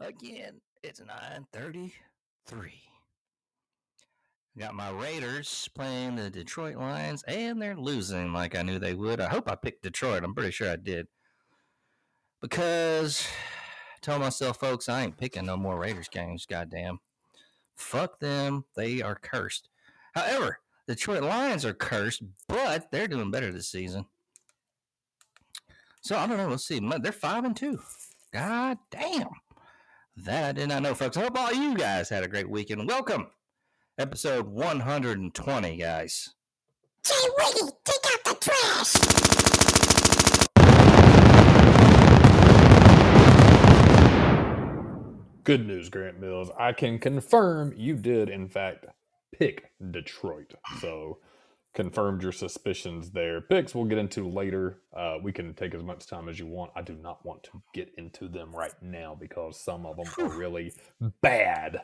Again, it's 9:33. Got my Raiders playing the Detroit Lions and they're losing like I knew they would. I hope I picked Detroit. I'm pretty sure I did. Because I told myself, folks, I ain't picking no more Raiders games, goddamn. Fuck them. They are cursed. However, Detroit Lions are cursed, but they're doing better this season. So I don't know. Let's see. They're five and two. God damn. That I did not know, folks. I hope all you guys had a great weekend. Welcome. Episode 120, guys. Jay Wiggy, take out the trash! Good news, Grant Mills. I can confirm you did, in fact, pick Detroit. So, confirmed your suspicions there. Picks we'll get into later. Uh, we can take as much time as you want. I do not want to get into them right now because some of them are really bad.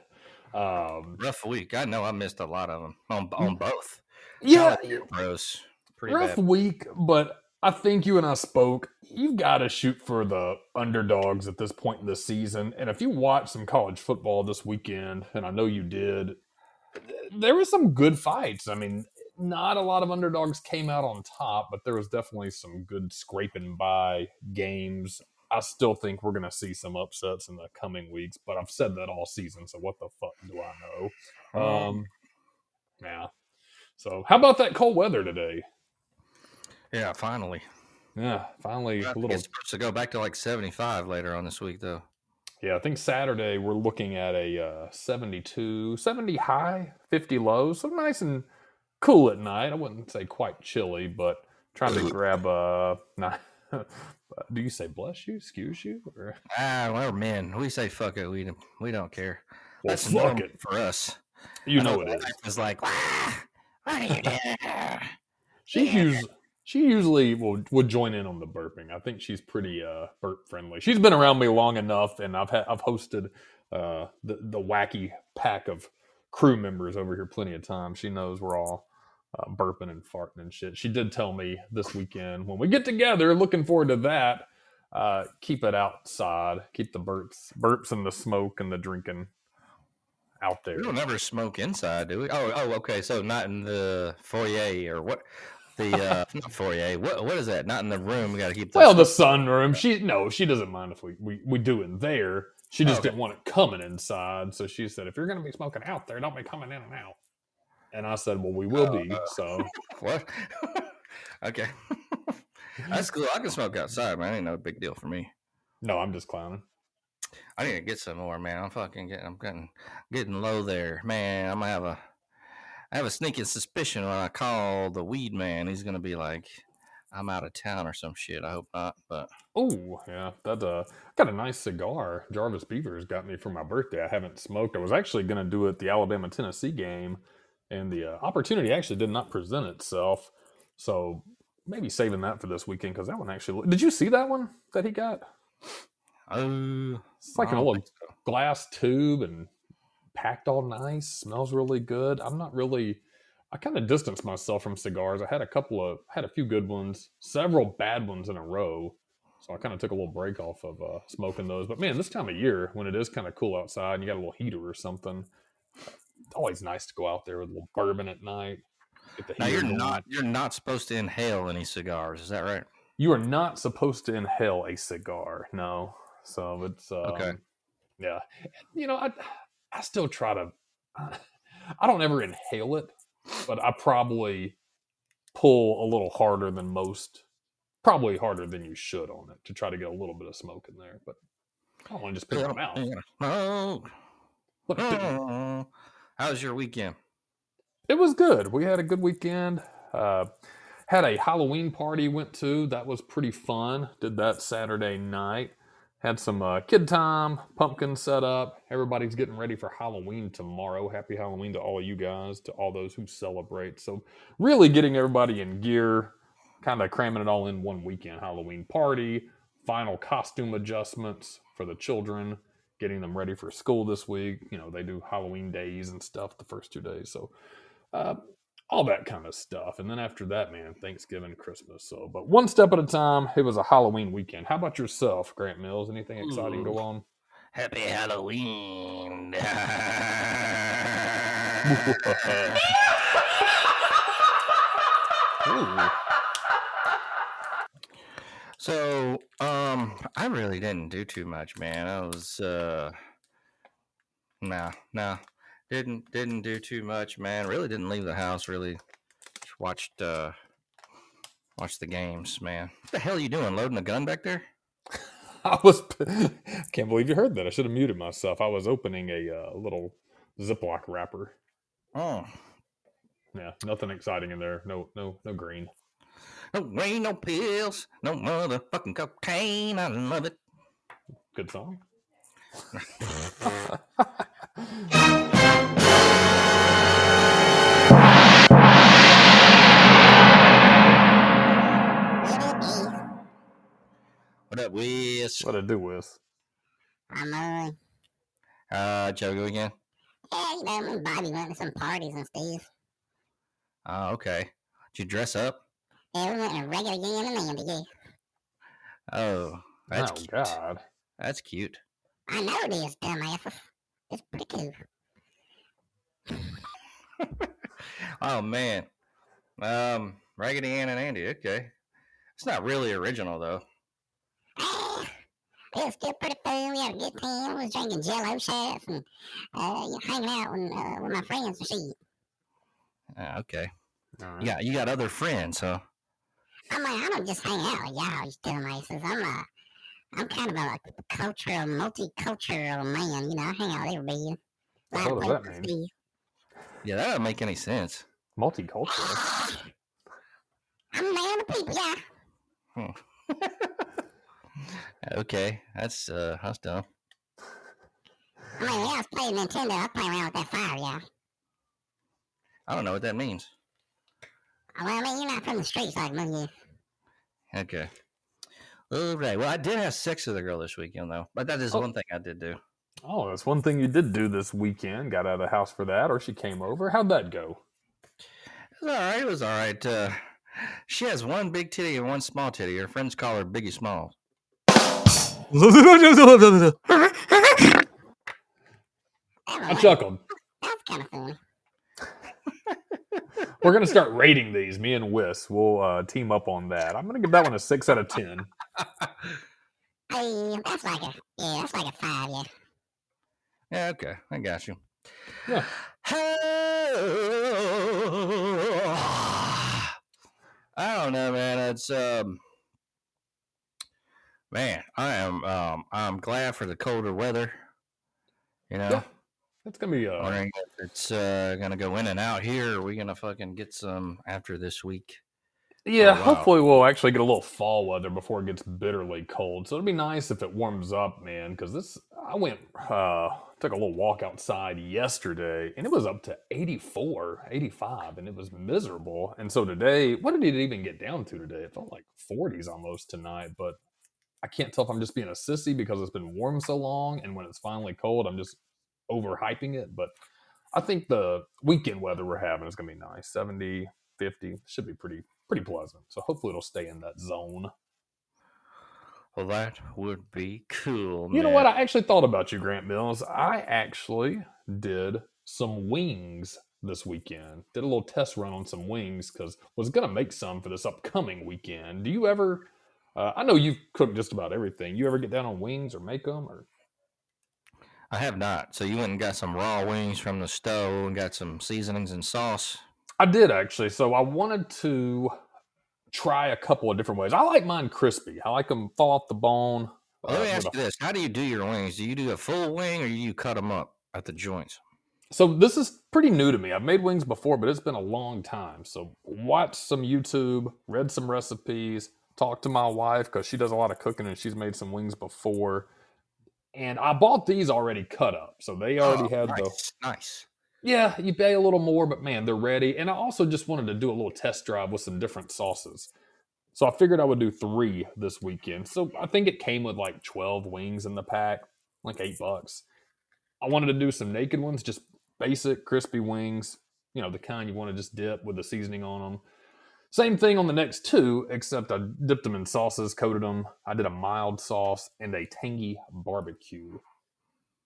Um, Rough week. I know I missed a lot of them on, on both. yeah, Bros. Pretty rough bad. week, but I think you and I spoke. You've got to shoot for the underdogs at this point in the season. And if you watch some college football this weekend, and I know you did, there were some good fights. I mean, not a lot of underdogs came out on top, but there was definitely some good scraping by games. I still think we're going to see some upsets in the coming weeks, but I've said that all season. So what the fuck do I know? Um, yeah. So how about that cold weather today? Yeah, finally. Yeah, finally a little. It's supposed to go back to like 75 later on this week, though. Yeah, I think Saturday we're looking at a uh, 72, 70 high, 50 low. So nice and cool at night. I wouldn't say quite chilly, but trying to grab a. Not, do you say bless you, excuse you, or Ah, we're men. We say fuck it. We don't, we don't care. well, That's fuck it? for us. You I know it is. like, "Ah, what are you doing? She's Yeah. She usually will would join in on the burping. I think she's pretty uh, burp friendly. She's been around me long enough, and I've had I've hosted uh, the the wacky pack of crew members over here plenty of times. She knows we're all uh, burping and farting and shit. She did tell me this weekend when we get together. Looking forward to that. Uh, keep it outside. Keep the burps, burps, and the smoke and the drinking out there. We don't ever smoke inside, do we? Oh, oh, okay. So not in the foyer or what? The uh, not foyer. What what is that? Not in the room. We got to keep. The Well, the sunroom. She no, she doesn't mind if we we, we do it there. She just Okay. didn't want it coming inside, so she said, "If you're going to be smoking out there, don't be coming in and out." And I said, "Well, we will Oh, be." uh, So what? okay, that's cool. I can smoke outside, man. Ain't no big deal for me. no, I'm just clowning. I need to get some more, man. I'm fucking getting, I'm getting, getting low there, man. I'm gonna have a, I have a sneaking suspicion when I call the weed man, he's gonna be like, I'm out of town or some shit. I hope not, but Oh yeah, that uh, got a nice cigar. Jarvis Beavers got me for my birthday. I haven't smoked. I was actually going to do it at the Alabama Tennessee game, and the uh, opportunity actually did not present itself. So maybe saving that for this weekend because that one actually. Did you see that one that he got? oh, It's like an don't old so. glass tube and packed all nice. Smells really good. I'm not really. I kind of distanced myself from cigars. I had a couple of, had a few good ones, several bad ones in a row. So I kind of took a little break off of uh, smoking those. But man, this time of year when it is kind of cool outside and you got a little heater or something, always nice to go out there with a little bourbon at night. Now you're going. not, you're not supposed to inhale any cigars. Is that right? You are not supposed to inhale a cigar. No. So it's um, Okay. Yeah. You know, I I still try to. I don't ever inhale it, but I probably pull a little harder than most. Probably harder than you should on it to try to get a little bit of smoke in there. But I don't want to just pick my mouth. Oh, Look, oh. How was your weekend? It was good. We had a good weekend. Uh, had a Halloween party went to. That was pretty fun. Did that Saturday night. Had some uh, kid time, pumpkin set up. Everybody's getting ready for Halloween tomorrow. Happy Halloween to all you guys, to all those who celebrate. So, really getting everybody in gear, kind of cramming it all in one weekend Halloween party, final costume adjustments for the children, getting them ready for school this week. You know, they do Halloween days and stuff the first two days. So, uh, all that kind of stuff. And then after that, man, Thanksgiving, Christmas. So, but one step at a time. It was a Halloween weekend. How about yourself, Grant Mills? Anything exciting go on? Happy Halloween. Ooh. So, um, I really didn't do too much, man. I was, uh, nah, nah, didn't didn't do too much, man. Really didn't leave the house. Really just watched, uh, watched the games, man. What the hell are you doing? Loading a gun back there? I was. Can't believe you heard that. I should have muted myself. I was opening a uh, little Ziploc wrapper. Oh, Yeah, nothing exciting in there. No, no, no green. No rain, no pills, no motherfucking cocaine. I love it. Good song. What it be? What up, Whis? what I do with? I'm uh, Uh, Joe again. yeah, you know, me and Bobby went to some parties and stuff. Oh, okay. Did you dress up? Yeah, we went to a Raggedy Ann and Andy, yeah. Oh, that's oh cute. God. That's cute. I know it is, dumbasses. It's pretty cool. Oh man. Um, Raggedy Ann and Andy. Okay, it's not really original though. It was still pretty fun. We had a good time. We was drinking Jello shots and uh, hanging out with, uh, with my friends and shit. Ah, okay. All right. You got you got other friends, huh? I'm like, I don't just hang out with y'all, you dumbasses. I'm a, I'm kind of a cultural, multicultural man. You know, I hang out with everybody. The hell does that mean? Yeah, that doesn't make any sense. Multicultural. I'm a man of people, yeah. Okay, that's uh, that's dumb. I mean, when I was playing Nintendo, I was playing around with that fire, yeah. I don't know what that means. Well, I mean, you're not from the streets like me. you. Okay. All right. Well, I did have sex with a girl this weekend, though. But that is Oh. one thing I did do. Oh, that's one thing you did do this weekend. Got out of the house for that, or she came over. How'd that go? It was all right. It was all right. Uh, she has one big titty and one small titty. Her friends call her Biggie Small. That I was, chuckled. that's kind of funny. We're gonna start rating these. Me and Whis will uh, team up on that. I'm gonna give that one a six out of ten. Hey, that's like a yeah, that's like a five. Yeah. Yeah, okay. I got you. Yeah. I don't know, man. It's um man, I am um I'm glad for the colder weather. You know, Yeah. It's gonna be uh, wondering if it's uh gonna go in and out here. Are we gonna fucking get some after this week? Yeah, wow. hopefully we'll actually get a little fall weather before it gets bitterly cold. So it'd be nice if it warms up, man. Because this, I went, uh, took a little walk outside yesterday, and it was up to 84, 85, and it was miserable. And so today, what did it even get down to today? It felt like 40s almost tonight, but I can't tell if I'm just being a sissy because it's been warm so long, and when it's finally cold, I'm just overhyping it. But I think the weekend weather we're having is gonna be nice. 70, 50 should be pretty pretty pleasant. So hopefully it'll stay in that zone. Well, that would be cool. You know what? I actually thought about you, Grant Mills. I actually did some wings this weekend. Did a little test run on some wings because was gonna make some for this upcoming weekend. Do you ever? Uh, I know you've cooked just about everything. You ever get down on wings or make them or? I have not. So you went and got some raw wings from the stove and got some seasonings and sauce. I did actually. So I wanted to try a couple of different ways. I like mine crispy. I like them fall off the bone. Well, let uh, me ask with a- you this: How do you do your wings? Do you do a full wing or do you cut them up at the joints? So this is pretty new to me. I've made wings before, but it's been a long time. So watched some YouTube, read some recipes, talked to my wife because she does a lot of cooking and she's made some wings before. And I bought these already cut up, so they already Oh, had the nice, nice. yeah, you pay a little more, but man, they're ready. And I also just wanted to do a little test drive with some different sauces. So I figured I would do three this weekend. So I think it came with like 12 wings in the pack, like eight bucks. I wanted to do some naked ones, just basic crispy wings, you know, the kind you want to just dip with the seasoning on them. Same thing on the next two, except I dipped them in sauces, coated them. I did a mild sauce and a tangy barbecue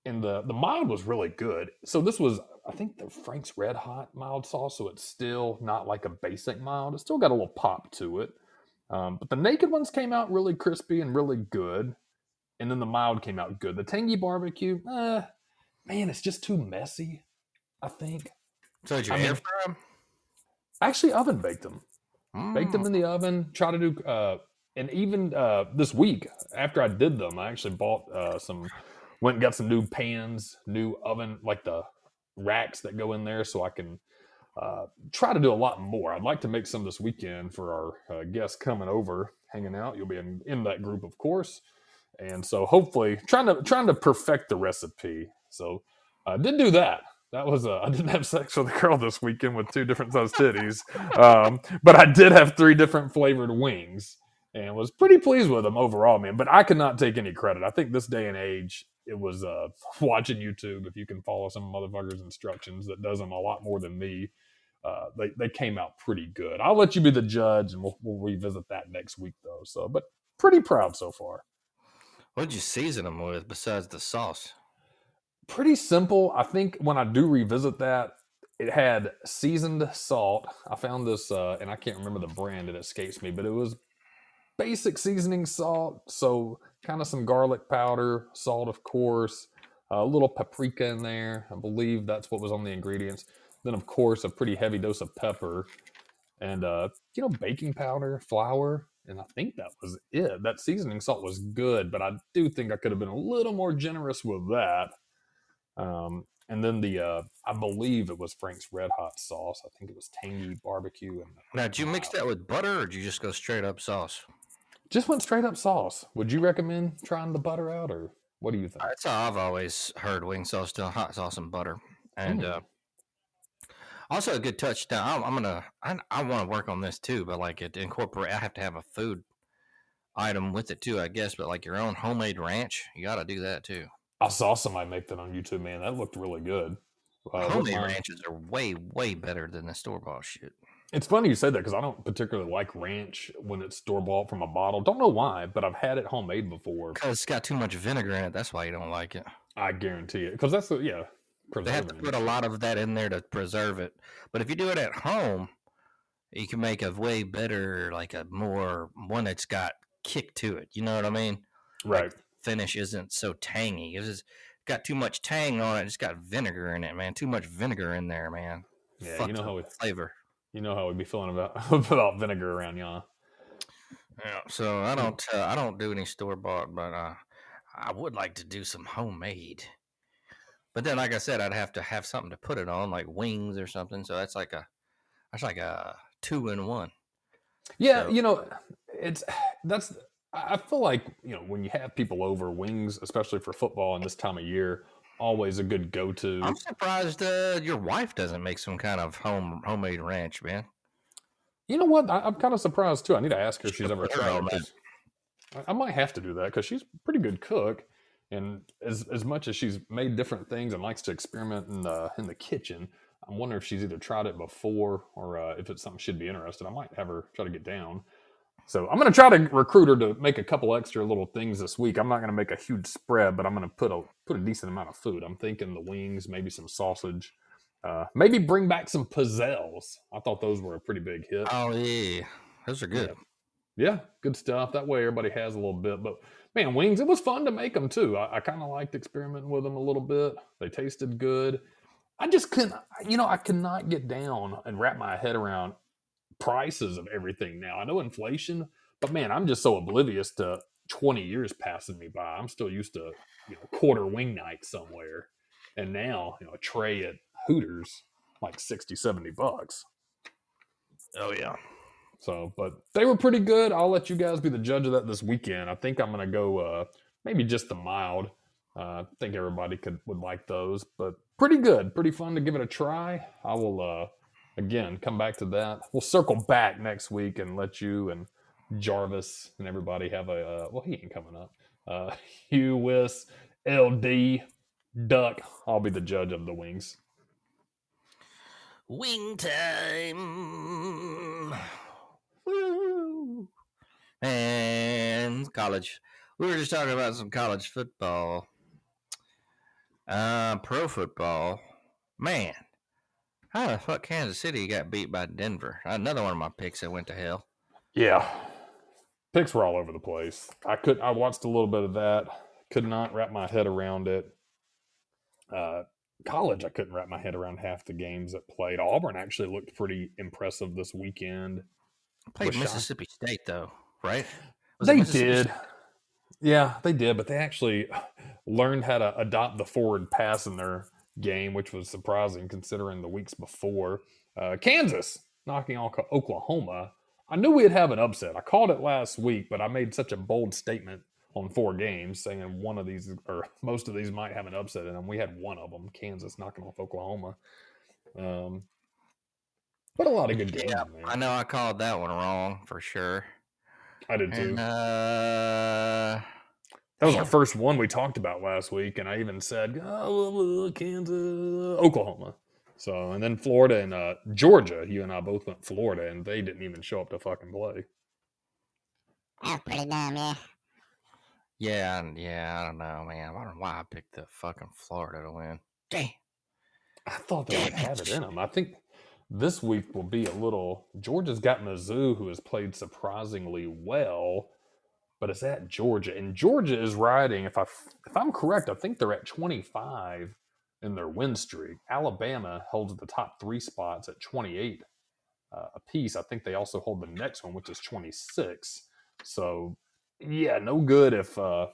and the the mild was really good. So this was, I think, the Frank's Red Hot mild sauce. So it's still not like a basic mild. It still got a little pop to it. Um, but the naked ones came out really crispy and really good, and then the mild came out good. The tangy barbecue, eh, man, it's just too messy. I think. So did you I air fry them? Actually oven baked them. Baked them in the oven try to do uh and even uh this week after i did them i actually bought uh some went and got some new pans new oven like the racks that go in there so i can uh try to do a lot more. I'd like to make some this weekend for our uh, guests coming over hanging out. You'll be in, in that group of course. And so hopefully trying to trying to perfect the recipe. So i did do that that was uh, I didn't have sex with a girl this weekend with two different sized titties, um, but I did have three different flavored wings and was pretty pleased with them overall, man. But I could not take any credit. I think this day and age, it was uh, watching YouTube. If you can follow some motherfuckers' instructions, that does them a lot more than me. Uh, they they came out pretty good. I'll let you be the judge, and we'll, we'll revisit that next week though. So, but pretty proud so far. What did you season them with besides the sauce? Pretty simple. I think when I do revisit that, it had seasoned salt. I found this, uh, and I can't remember the brand, it escapes me, but it was basic seasoning salt. So, kind of some garlic powder, salt, of course, a little paprika in there. I believe that's what was on the ingredients. Then, of course, a pretty heavy dose of pepper and, uh, you know, baking powder, flour. And I think that was it. That seasoning salt was good, but I do think I could have been a little more generous with that. Um, and then the uh, I believe it was Frank's Red Hot sauce. I think it was tangy barbecue and Now, did you mix that with butter or did you just go straight up sauce? just went straight up sauce. Would you recommend trying the butter out, or what do you think? That's how I've always heard wing sauce done: hot sauce and butter. And Mm. uh, Also, a good touchdown. I'm, I'm gonna. I, I want to work on this too, but like it incorporate. I have to have a food item with it too, I guess. But like your own homemade ranch, you got to do that too. I saw somebody make that on YouTube, man. That looked really good. Uh, homemade ranches are way, way better than the store bought shit. It's funny you said that because I don't particularly like ranch when it's store bought from a bottle. Don't know why, but I've had it homemade before. Because it's got too much vinegar in it. That's why you don't like it. I guarantee it because that's the yeah. They have to put a lot of that in there to preserve it. But if you do it at home, you can make a way better, like a more one that's got kick to it. You know what I mean? right. Finish isn't so tangy. It's just got too much tang on it. It's got vinegar in it, man. Too much vinegar in there, man. Yeah, Fucks you know how we, flavor. you know how we'd be feeling about about vinegar around y'all. Yeah. So I don't uh, I don't do any store bought, but uh, I would like to do some homemade. But then, like I said, I'd have to have something to put it on, like wings or something. So that's like a that's like a two in one. Yeah, So- you know, it's that's. I feel like you know when you have people over, wings, especially for football in this time of year, always a good go-to. I'm surprised uh, your wife doesn't make some kind of home homemade ranch, man. You know what? I, I'm kind of surprised too. I need to ask her if she's ever tried it. I, I might have to do that because she's a pretty good cook, and as as much as she's made different things and likes to experiment in the in the kitchen, I'm wondering if she's either tried it before or uh, if it's something she'd be interested. I might have her try to get down. So I'm going to try to recruit her to make a couple extra little things this week. I'm not going to make a huge spread, but I'm going to put a put a decent amount of food. I'm thinking the wings, maybe some sausage, uh, maybe bring back some pizzelles. I thought those were a pretty big hit. Oh yeah, those are good. Yeah, good stuff. That way everybody has a little bit. But man, wings, it was fun to make them too. I, I kind of liked experimenting with them a little bit. They tasted good. I just couldn't, you know, I could not get down and wrap my head around prices of everything now. I know inflation, but man, I'm just so oblivious to 20 years passing me by. I'm still used to, you know, quarter wing night somewhere. And now, you know, a tray at Hooters, like 60, 70 bucks. Oh yeah. So, but they were pretty good. I'll let you guys be the judge of that this weekend. I think I'm gonna go uh maybe just the mild. Uh, I think everybody could would like those, but pretty good, pretty fun to give it a try. I will uh again come back to that. We'll circle back next week and let you and Jarvis and everybody have a uh, well he ain't coming up. Uh Hugh Whis, LD, Duck. I'll be the judge of the wings. Wing time. Woo. And college. We were just talking about some college football. Uh, pro football. Man, how the fuck Kansas City got beat by Denver? Another one of my picks that went to hell. Yeah. Picks were all over the place. I could I watched a little bit of that. Could not wrap my head around it. Uh college I couldn't wrap my head around half the games that played. Auburn actually looked pretty impressive this weekend. Played. Mississippi State though, right? Was they did. Yeah, they did, but they actually learned how to adopt the forward pass in their game, which was surprising considering the weeks before. Uh, Kansas knocking off Oklahoma. I knew we'd have an upset. I called it last week, but I made such a bold statement on four games saying one of these or most of these might have an upset in them. We had one of them, Kansas knocking off Oklahoma. Um, but a lot of good games, Yeah, man. I know I called that one wrong for sure. I did too. And uh, That was our Damn. first one we talked about last week, and I even said oh, Kansas, Oklahoma. So, and then Florida and uh, Georgia. You and I both went Florida, and they didn't even show up to fucking play. That's pretty dumb, yeah. yeah, yeah, I don't know, man. I don't know why I picked the fucking Florida to win. Damn. I thought they would Damn have it. it in them. I think this week will be a little. Georgia's got Mizzou, who has played surprisingly well, but it's at Georgia, and Georgia is riding. If I if I'm correct, I think they're at 25 in their win streak. Alabama holds the top three spots at 28 uh, apiece. I think they also hold the next one, which is 26. So yeah, no good if. Uh,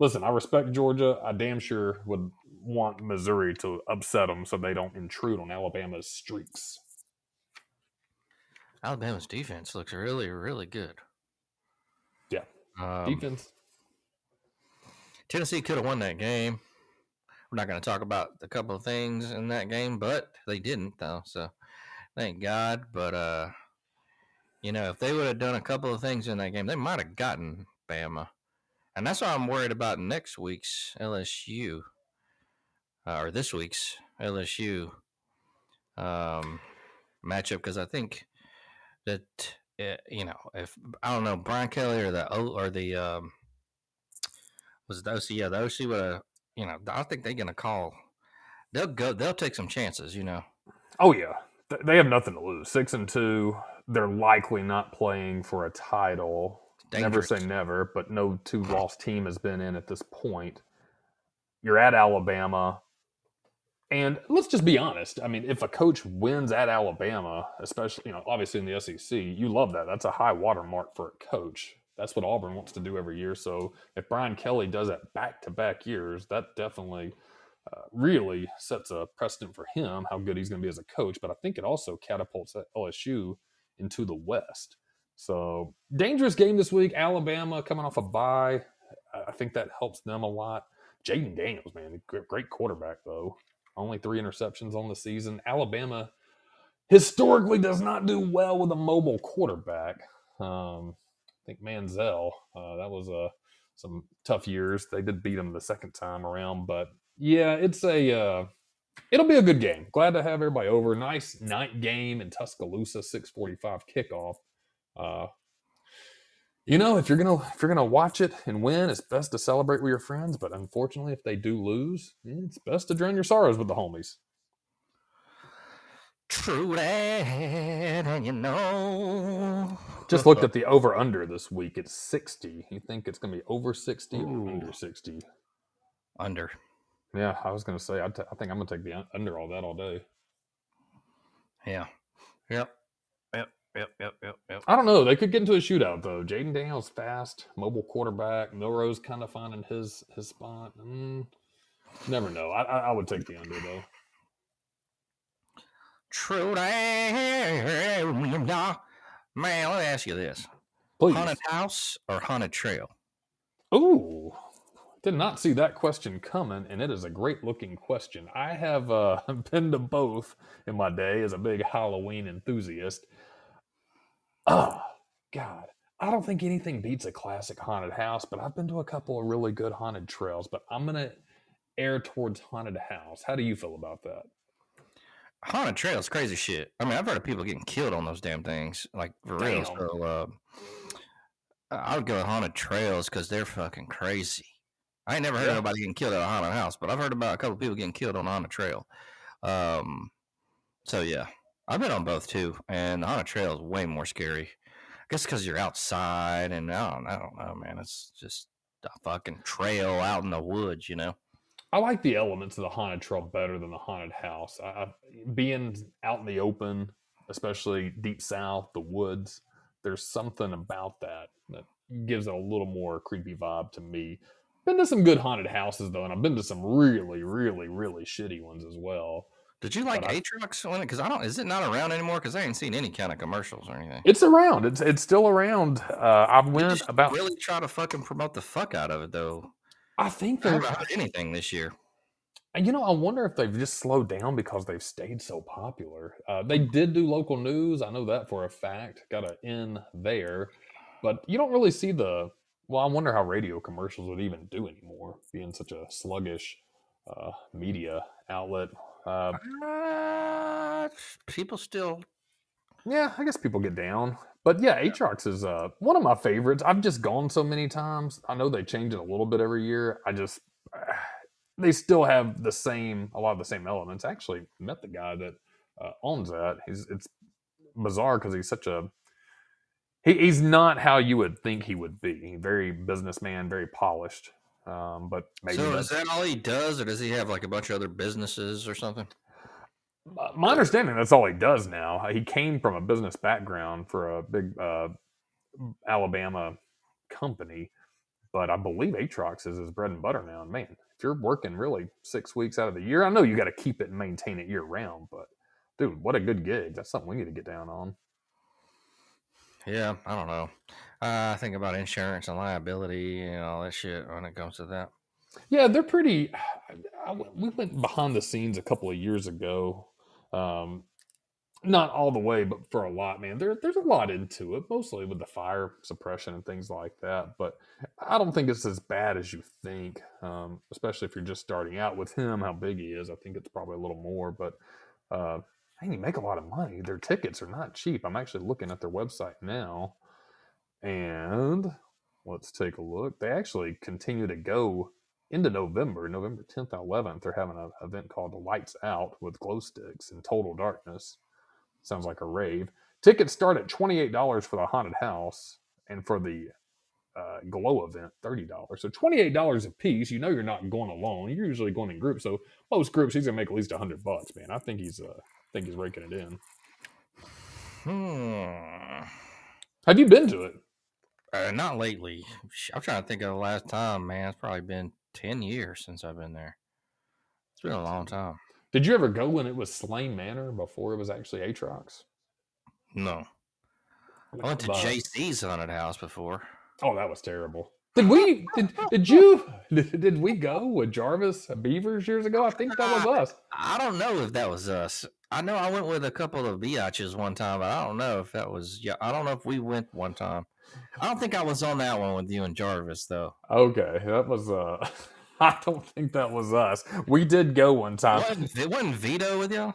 Listen, I respect Georgia. I damn sure would want Missouri to upset them so they don't intrude on Alabama's streaks. Alabama's defense looks really, really good. Um, Defense. Tennessee could have won that game. We're not going to talk about a couple of things in that game, but they didn't though. So thank God. But uh, you know, if they would have done a couple of things in that game, they might have gotten Bama, and that's why I'm worried about next week's LSU uh, or this week's LSU um, matchup because I think that uh, you know if I don't know Brian Kelly or the O or the um, was it the OC? Yeah, the OC would have. You know, I think they're gonna call. They'll go. They'll take some chances. You know. Oh yeah, they have nothing to lose. Six and two. They're likely not playing for a title. Never say never, but no two lost team has been in at this point. You're at Alabama. And let's just be honest. I mean, if a coach wins at Alabama, especially, you know, obviously in the SEC, you love that. That's a high watermark for a coach. That's what Auburn wants to do every year. So if Brian Kelly does it back to back years, that definitely uh, really sets a precedent for him how good he's going to be as a coach. But I think it also catapults LSU into the West. So dangerous game this week. Alabama coming off a bye. I think that helps them a lot. Jayden Daniels, man, great quarterback though. Only three interceptions on the season. Alabama historically does not do well with a mobile quarterback. Um, I think Manziel, uh, that was uh, some tough years. They did beat him the second time around, but yeah, it's a uh, it'll be a good game. Glad to have everybody over. Nice night game in Tuscaloosa, six forty five kickoff. Uh, you know, if you're gonna if you're gonna watch it and win, it's best to celebrate with your friends. But unfortunately, if they do lose, it's best to drown your sorrows with the homies. True that, and you know. Just looked at the over under this week. It's sixty. You think it's gonna be over sixty or Ooh. under sixty? under. Yeah, I was gonna say. I, t- I think I'm gonna take the un- under all that all day. Yeah. Yep. Yep. Yep. Yep. Yep. Yep. I don't know. They could get into a shootout though. Jayden Daniels fast, mobile quarterback. Milroe's kind of finding his his spot. Mm, never know. I, I I would take the under though. True that. Man, let me ask you this: Please. haunted house or haunted trail? Ooh, did not see that question coming, and it is a great looking question. I have uh, been to both in my day as a big Halloween enthusiast. Ah, God, I don't think anything beats a classic haunted house, but I've been to a couple of really good haunted trails. But I'm gonna err towards haunted house. How do you feel about that? Haunted trails, crazy shit. I mean, I've heard of people getting killed on those damn things, like for real. Damn. So, uh, I would go haunted trails because they're fucking crazy. I ain't never heard Yeah. of nobody getting killed at a haunted house, but I've heard about a couple people getting killed on a haunted trail. Um, so yeah, I've been on both too, and the haunted trail is way more scary. I guess because you're outside, and I don't, I don't know, man. It's just a fucking trail out in the woods, you know. I like the elements of the haunted trail better than the haunted house. I, I, being out in the open, especially deep south, the woods, there's something about that that gives it a little more creepy vibe to me. Been to some good haunted houses though, and I've been to some really, really, really shitty ones as well. Did you like I- Atrox when? Because I don't. Is it not around anymore? Because I ain't seen any kind of commercials or anything. It's around. It's it's still around. Uh, I've They went about. really try to fucking promote the fuck out of it though. I think they're. haven't anything this year. You know, I wonder if they've just slowed down because they've stayed so popular. Uh, they did do local news. I know that for a fact. Got an in there, but you don't really see the. Well, I wonder how radio commercials would even do anymore, being such a sluggish uh, media outlet. Uh, Uh, people still. yeah, I guess people get down, but yeah, Atrox is uh, one of my favorites. I've just gone so many times. I know they change it a little bit every year. I just they still have the same a lot of the same elements. I actually met the guy that uh, owns that. He's it's bizarre because he's such a he, he's not how you would think he would be. Very businessman, very polished. Um, but maybe so is that all he does, or does he have like a bunch of other businesses or something? Uh, my understanding that's all he does now. He came from a business background for a big uh, Alabama company, but I believe Atrox is his bread and butter now. And man, if you're working really six weeks out of the year, I know you got to keep it and maintain it year round, but dude, what a good gig! That's something we need to get down on. Yeah, I don't know. I think about insurance and liability and all that shit when it comes to that. Yeah, they're pretty. I, we went behind the scenes a couple of years ago. Um, not all the way, but for a lot, man. There, there's a lot into it, mostly with the fire suppression and things like that. But I don't think it's as bad as you think, um, especially if you're just starting out with him. How big he is, I think it's probably a little more. But uh, man, you make a lot of money. Their tickets are not cheap. I'm actually looking at their website now, and let's take a look. They actually continue to go into November, November 10th and 11th. They're having an event called Lights Out with glow sticks in total darkness. Sounds like a rave. Tickets start at $28 for the haunted house and for the uh, glow event, $30. So $28 a piece. You know you're not going alone. You're usually going in groups. So most groups, he's going to make at least 100 bucks, man. I think he's uh, I think he's raking it in. Hmm. Have you been to it? Uh, not lately. I'm trying to think of the last time, man. It's probably been 10 years since I've been there. It's been a long time. Did you ever go when it was Slane Manor before it was actually Atrox? No. I went to The- JC's haunted house before. Oh, that was terrible. Did we? Did, did you? Did, did we go with Jarvis Beavers years ago? I think that was us. I don't know if that was us. I know I went with a couple of biatches one time, but I don't know if that was. Yeah, I don't know if we went one time. I don't think I was on that one with you and Jarvis though. Okay, that was. uh I don't think that was us. We did go one time. Wasn't, it wasn't Vito with y'all?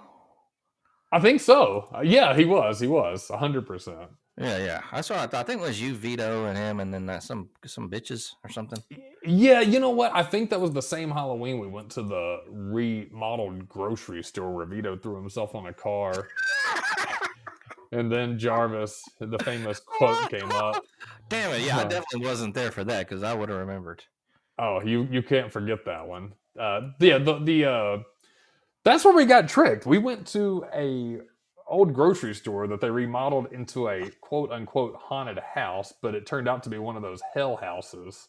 I think so. Uh, Yeah, he was. He was hundred percent. Yeah, yeah. That's what I thought. I think it was you, Vito, and him, and then that some some bitches or something. Yeah, you know what? I think that was the same Halloween we went to the remodeled grocery store where Vito threw himself on a car. and then Jarvis, the famous quote came up. Damn it! Yeah, I definitely wasn't there for that because I would have remembered. Oh, you you can't forget that one. Uh, yeah, the the uh, that's where we got tricked. We went to a old grocery store that they remodeled into a quote unquote haunted house, but it turned out to be one of those hell houses.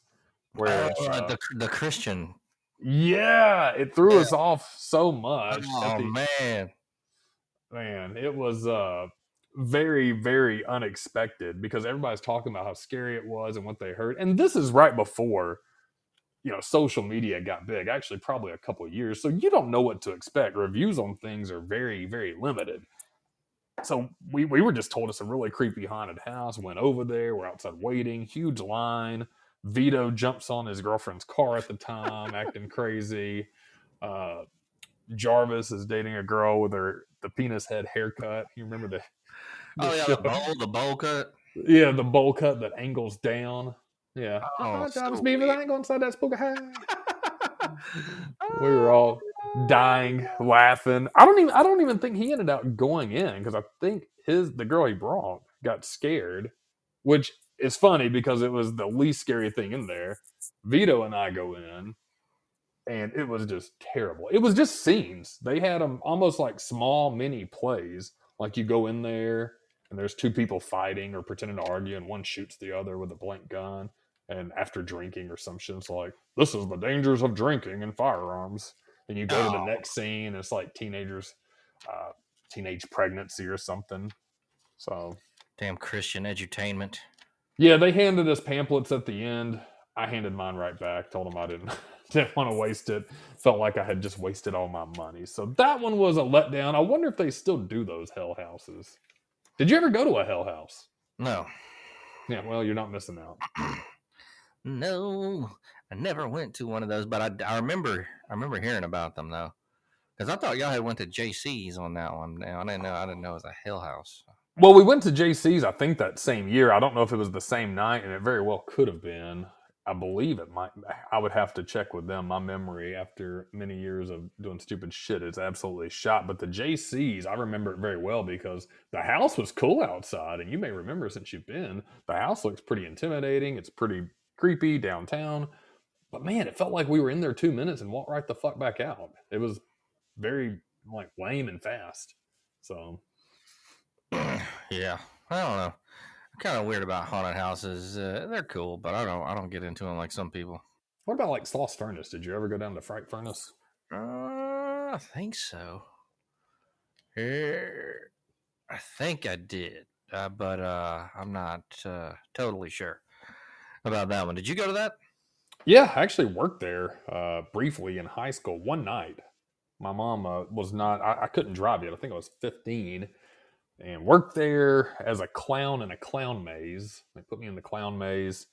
Where Oh, uh, uh, the the Christian. yeah, it threw us off so much. Oh the- man. man it was uh very very unexpected because everybody's talking about how scary it was and what they heard and this is right before you know social media got big actually probably a couple years so you don't know what to expect reviews on things are very very limited so we, we were just told it's a really creepy haunted house went over there we're outside waiting huge line vito jumps on his girlfriend's car at the time acting crazy uh Jarvis is dating a girl with her the penis head haircut. You remember the, Oh the yeah, show? the bowl, the bowl cut. yeah, the bowl cut that angles down. Yeah. Oh, Oh, Jarvis so Beavers, I weird. ain't going inside that spooky house. We were all dying, laughing. I don't even I don't even think he ended up going in because I think his the girl he brought got scared, which is funny because it was the least scary thing in there. Vito and I go in, and it was just terrible. It was just scenes. They had them almost like small mini plays. Like you go in there and there's two people fighting or pretending to argue, and one shoots the other with a blank gun. And after drinking or some shit, it's like, this is the dangers of drinking and firearms. And you go to the Oh. next scene, and it's like teenagers, uh, teenage pregnancy or something. So Damn Christian edutainment. yeah, they handed us pamphlets at the end. I handed mine right back. Told them I didn't didn't want to waste it. Felt like I had just wasted all my money. So that one was a letdown. I wonder if they still do those hell houses. Did you ever go to a hell house? No, Yeah, well, you're not missing out. no, I never went to one of those, but I, I remember I remember hearing about them though, because I thought y'all had went to JC's on that one. Now I didn't know I didn't know it was a Hell House. Well, we went to JC's, I think that same year. I don't know if it was the same night, and it very well could have been. I believe it might. I would have to check with them. My memory after many years of doing stupid shit is absolutely shot. But the JC's, I remember it very well because the house was cool outside, and you may remember since you've been, the house looks pretty intimidating. It's pretty creepy downtown. But man, it felt like we were in there two minutes and walked right the fuck back out. It was very like lame and fast. So yeah, I don't know. Kind of weird about haunted houses. Uh, they're cool, but I don't I don't get into them like some people. What about like Sloss Furnace? Did you ever go down to Fright Furnace? Uh, I think so. I think I did, uh, but uh, I'm not uh, totally sure about that one. Did you go to that? Yeah, I actually worked there uh, briefly in high school one night. My mom uh, was not, I, I couldn't drive yet. I think I was 15. And worked there as a clown in a clown maze. They put me in the clown maze,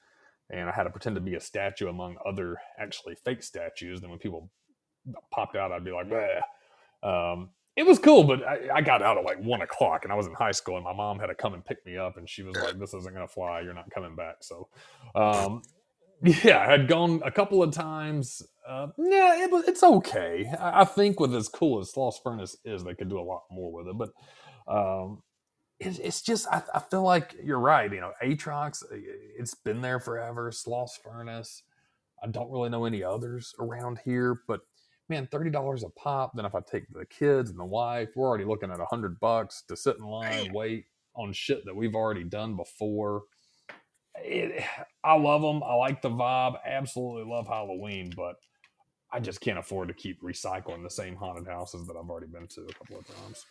and I had to pretend to be a statue among other actually fake statues. Then when people popped out, I'd be like, "Bah." Um, it was cool, but I, I got out at like one o'clock, and I was in high school, and my mom had to come and pick me up, and she was like, "This isn't gonna fly. You're not coming back." So, um, yeah, I had gone a couple of times. Uh, yeah, it it's okay. I, I think with as cool as Sloss Furnace is, they could do a lot more with it. But um, it's, it's just, I, I feel like you're right. You know, Atrox, it's been there forever. Sloss Furnace. I don't really know any others around here, but man, thirty dollars a pop. Then if I take the kids and the wife, we're already looking at a hundred bucks to sit in line, wait on shit that we've already done before. It, I love them. I like the vibe. Absolutely love Halloween, but I just can't afford to keep recycling the same haunted houses that I've already been to a couple of times.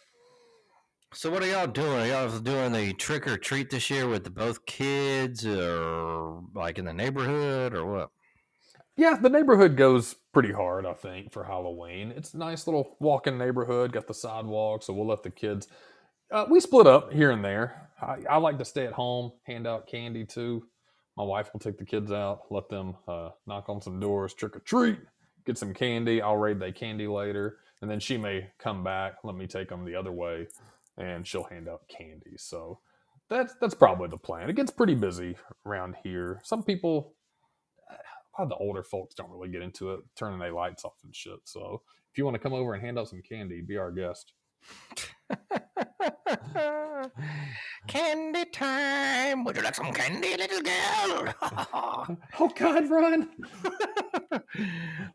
So what are y'all doing? Are y'all doing the trick or treat this year with the both kids, or like in the neighborhood, or what? Yeah, the neighborhood goes pretty hard, I think, for Halloween. It's a nice little walking neighborhood, got the sidewalk, so we'll let the kids. Uh, we split up here and there. I, I, like to stay at home, hand out candy too. My wife will take the kids out, let them uh, knock on some doors, trick or treat, get some candy. I'll raid their candy later, and then she may come back, let me take them the other way, and she'll hand out candy. So that's that's probably the plan. It gets pretty busy around here. Some people a lot of the older folks don't really get into it, turning their lights off and shit. So if you want to come over and hand out some candy, be our guest. candy time. Would you like some candy, little girl? oh God, Ryan.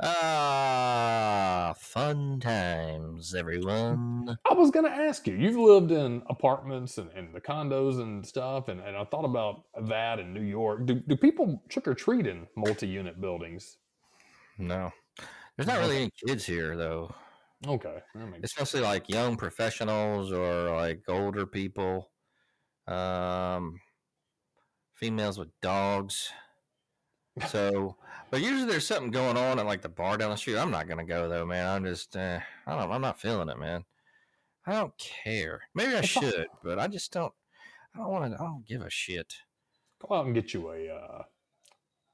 Ah, fun times, everyone. I was gonna ask you. You've lived in apartments and, and the condos and stuff, and, and I thought about that in New York. Do do people trick or treat in multi-unit buildings? No, there's not really any kids here though. Okay, especially like young professionals or like older people, um, females with dogs. So, but usually there's something going on at like the bar down the street. I'm not gonna go though, man. I'm just, uh, I don't, I'm not feeling it, man. I don't care. Maybe I should, but I just don't. I don't want to. I don't give a shit. Go out and get you a, uh,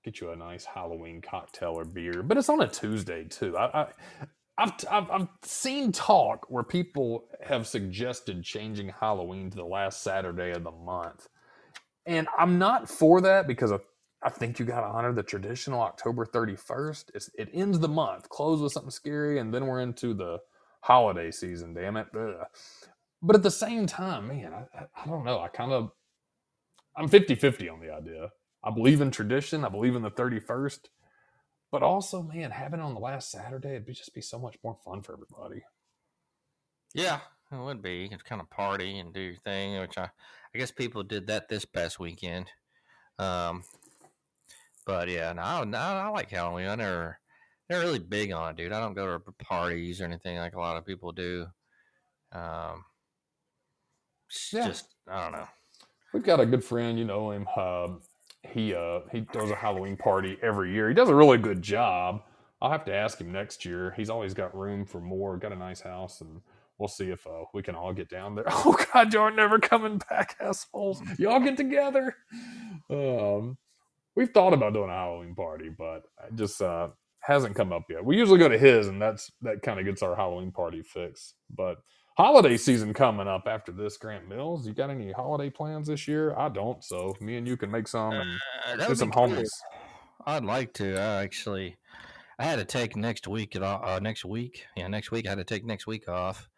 get you a nice Halloween cocktail or beer. But it's on a Tuesday too. I, I I've, I've, I've seen talk where people have suggested changing Halloween to the last Saturday of the month. And I'm not for that because of, I think you got to honor the traditional October 31st. It's, it ends the month, close with something scary, and then we're into the holiday season, damn it. Ugh. But at the same time, man, I, I don't know. I kind of, I'm 50 50 on the idea. I believe in tradition, I believe in the 31st. But also, man, having it on the last Saturday, it'd be just be so much more fun for everybody. Yeah, it would be. You It's kind of party and do your thing, which I, I guess people did that this past weekend. Um, but yeah, no, no, I like Halloween. I never, they're really big on it, dude. I don't go to parties or anything like a lot of people do. Um, yeah. just I don't know. We've got a good friend, you know him. Uh, he uh he throws a Halloween party every year. He does a really good job. I'll have to ask him next year. He's always got room for more. Got a nice house, and we'll see if uh, we can all get down there. Oh God, y'all are never coming back, assholes! Y'all get together. Um, we've thought about doing a Halloween party, but it just uh, hasn't come up yet. We usually go to his, and that's that kind of gets our Halloween party fixed. But holiday season coming up after this, Grant Mills. You got any holiday plans this year? I don't, so me and you can make some and uh, some homies. I'd like to. I actually, I had to take next week. Uh, next week, yeah, next week I had to take next week off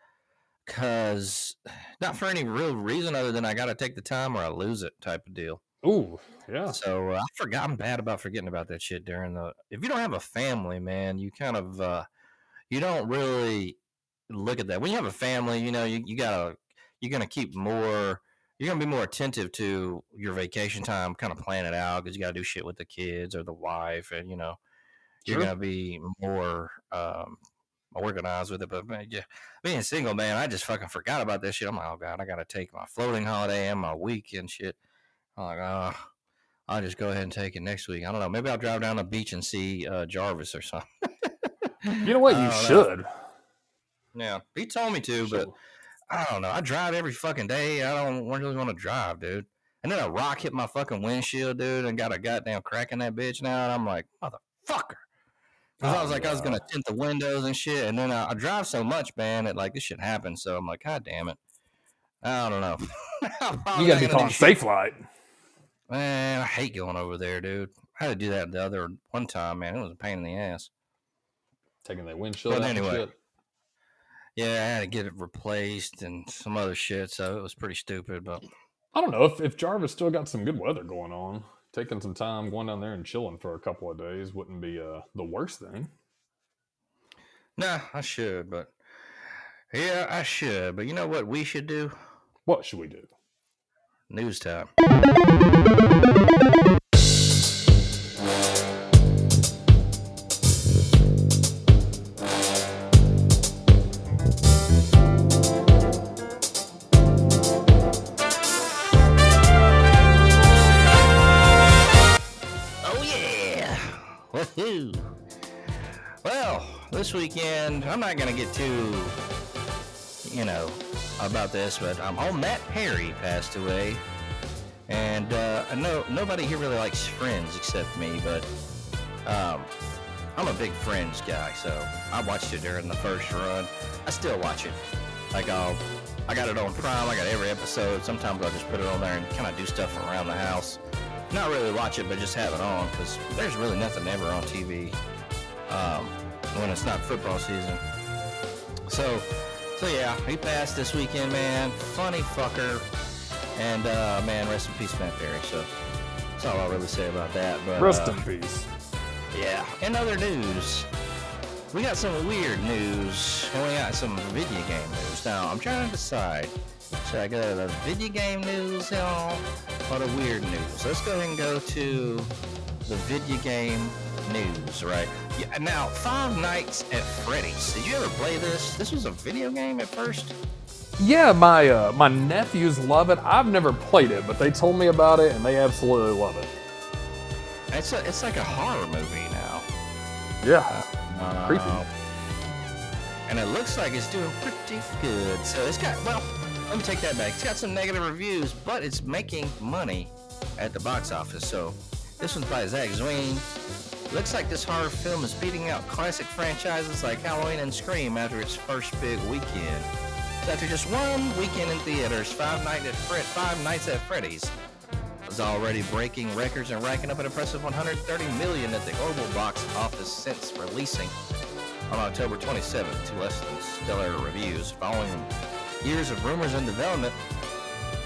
because not for any real reason other than I got to take the time or I lose it type of deal. Ooh, yeah. So uh, I forgot. I'm bad about forgetting about that shit during the. If you don't have a family, man, you kind of uh, you don't really look at that. When you have a family, you know, you, you gotta you're gonna keep more you're gonna be more attentive to your vacation time, kind of plan it out because you gotta do shit with the kids or the wife, and you know, you're sure. gonna be more um, organized with it. But man, yeah, being single, man, I just fucking forgot about this shit. I'm like, oh god, I gotta take my floating holiday and my weekend shit. I'm like, oh, I'll just go ahead and take it next week. I don't know. Maybe I'll drive down the beach and see uh, Jarvis or something. you know what? You should. Yeah, he told me to, but I don't know. I drive every fucking day. I don't really want to drive, dude. And then a rock hit my fucking windshield, dude, and got a goddamn crack in that bitch now. And I'm like, motherfucker. Because I Oh, was like, I was gonna tint the windows and shit, and then I, I drive so much, man, that like this shit happens. So I'm like, God damn it. I don't know. You gotta be calling. Safelite. Man, I hate going over there, dude. I had to do that the other one time, man. It was a pain in the ass. Taking that windshield But anyway. shit. Yeah, I had to get it replaced and some other shit, so it was pretty stupid. But I don't know if, if Jarvis still got some good weather going on. Taking some time, going down there and chilling for a couple of days wouldn't be uh, the worst thing. nah, I should. But yeah, I should. But you know what we should do? What should we do? News time. Oh! Well, this weekend I'm not gonna get too, you know, about this, but um, old Matt Perry passed away, and uh, I know nobody here really likes Friends except me, but um, I'm a big Friends guy, so I watched it during the first run. I still watch it. Like I'll, I got it on Prime. I got every episode. Sometimes I'll just put it on there and kind of do stuff around the house. Not really watch it, but just have it on because there's really nothing ever on TV um, when it's not football season. So, so yeah, he passed this weekend, man. Funny fucker. And uh, man, rest in peace, Matt Perry. So that's all I'll really say about that. But Rest uh, in peace. yeah. In other news, we got some weird news, and we got some video game news. Now, I'm trying to decide. Should I go to the video game news, y'all, or the weird news? Let's go ahead and go to the video game news, right? Yeah, now, Five Nights at Freddy's. Did you ever play this? This was a video game at first? Yeah, my uh, my nephews love it. I've never played it, but they told me about it and they absolutely love it. It's, a, it's like a horror movie now. Yeah, Uh, Creepy. And it looks like it's doing pretty good. So it's got, well, let me take that back. It's got some negative reviews, but it's making money at the box office. So this one's by Zach Zwing. Looks like this horror film is beating out classic franchises like Halloween and Scream after its first big weekend. After just one weekend in theaters, Five, Night at Fred, Five Nights at Freddy's is already breaking records and racking up an impressive 130 million at the global box office since releasing on October 27th to less than stellar reviews. Following years of rumors and development,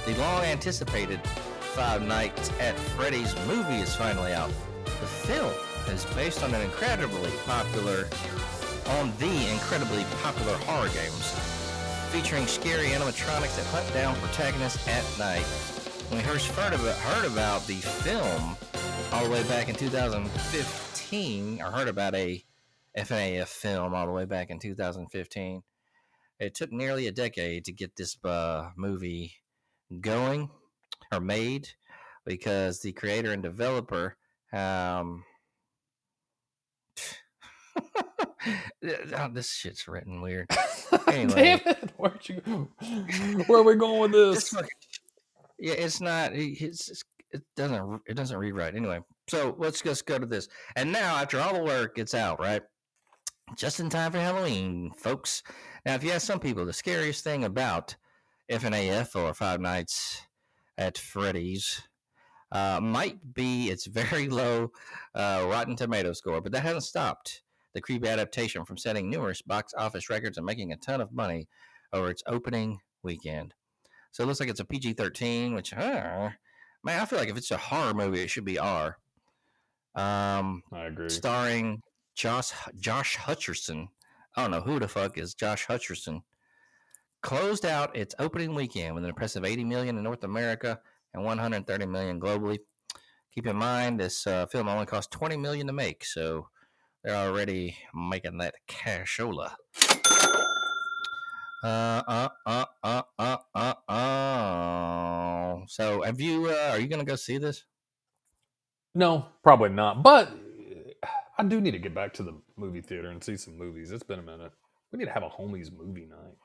the long anticipated Five Nights at Freddy's movie is finally out. The film is based on an incredibly popular, on the incredibly popular horror games, featuring scary animatronics that hunt down protagonists at night. When we first heard about, heard about the film all the way back in 2015, or heard about a FNAF film all the way back in 2015. It took nearly a decade to get this uh, movie going or made because the creator and developer. Um, oh, this shit's written weird. Anyway. Damn it! Where'd you? Where are we going with This yeah, it's not. It's, it's, it doesn't. It doesn't read right. Anyway, so let's just go to this. And now, after all the work, it's out right, just in time for Halloween, folks. Now, if you ask some people, the scariest thing about FNAF or Five Nights at Freddy's uh, might be its very low uh, Rotten Tomato score, but that hasn't stopped the creepy adaptation from setting numerous box office records and making a ton of money over its opening weekend. So it looks like it's a PG 13, which, uh, man, I feel like if it's a horror movie, it should be R. Um, I agree. starring Josh Josh Hutcherson. I don't know who the fuck is Josh Hutcherson. Closed out its opening weekend with an impressive 80 million in North America and 130 million globally. Keep in mind this uh, film only cost 20 million to make, so they're already making that cashola. Uh, uh, uh, uh, uh, uh, uh. So, have you? Uh, are you gonna go see this? No, probably not. But uh, I do need to get back to the movie theater and see some movies. It's been a minute. We need to have a homies movie night.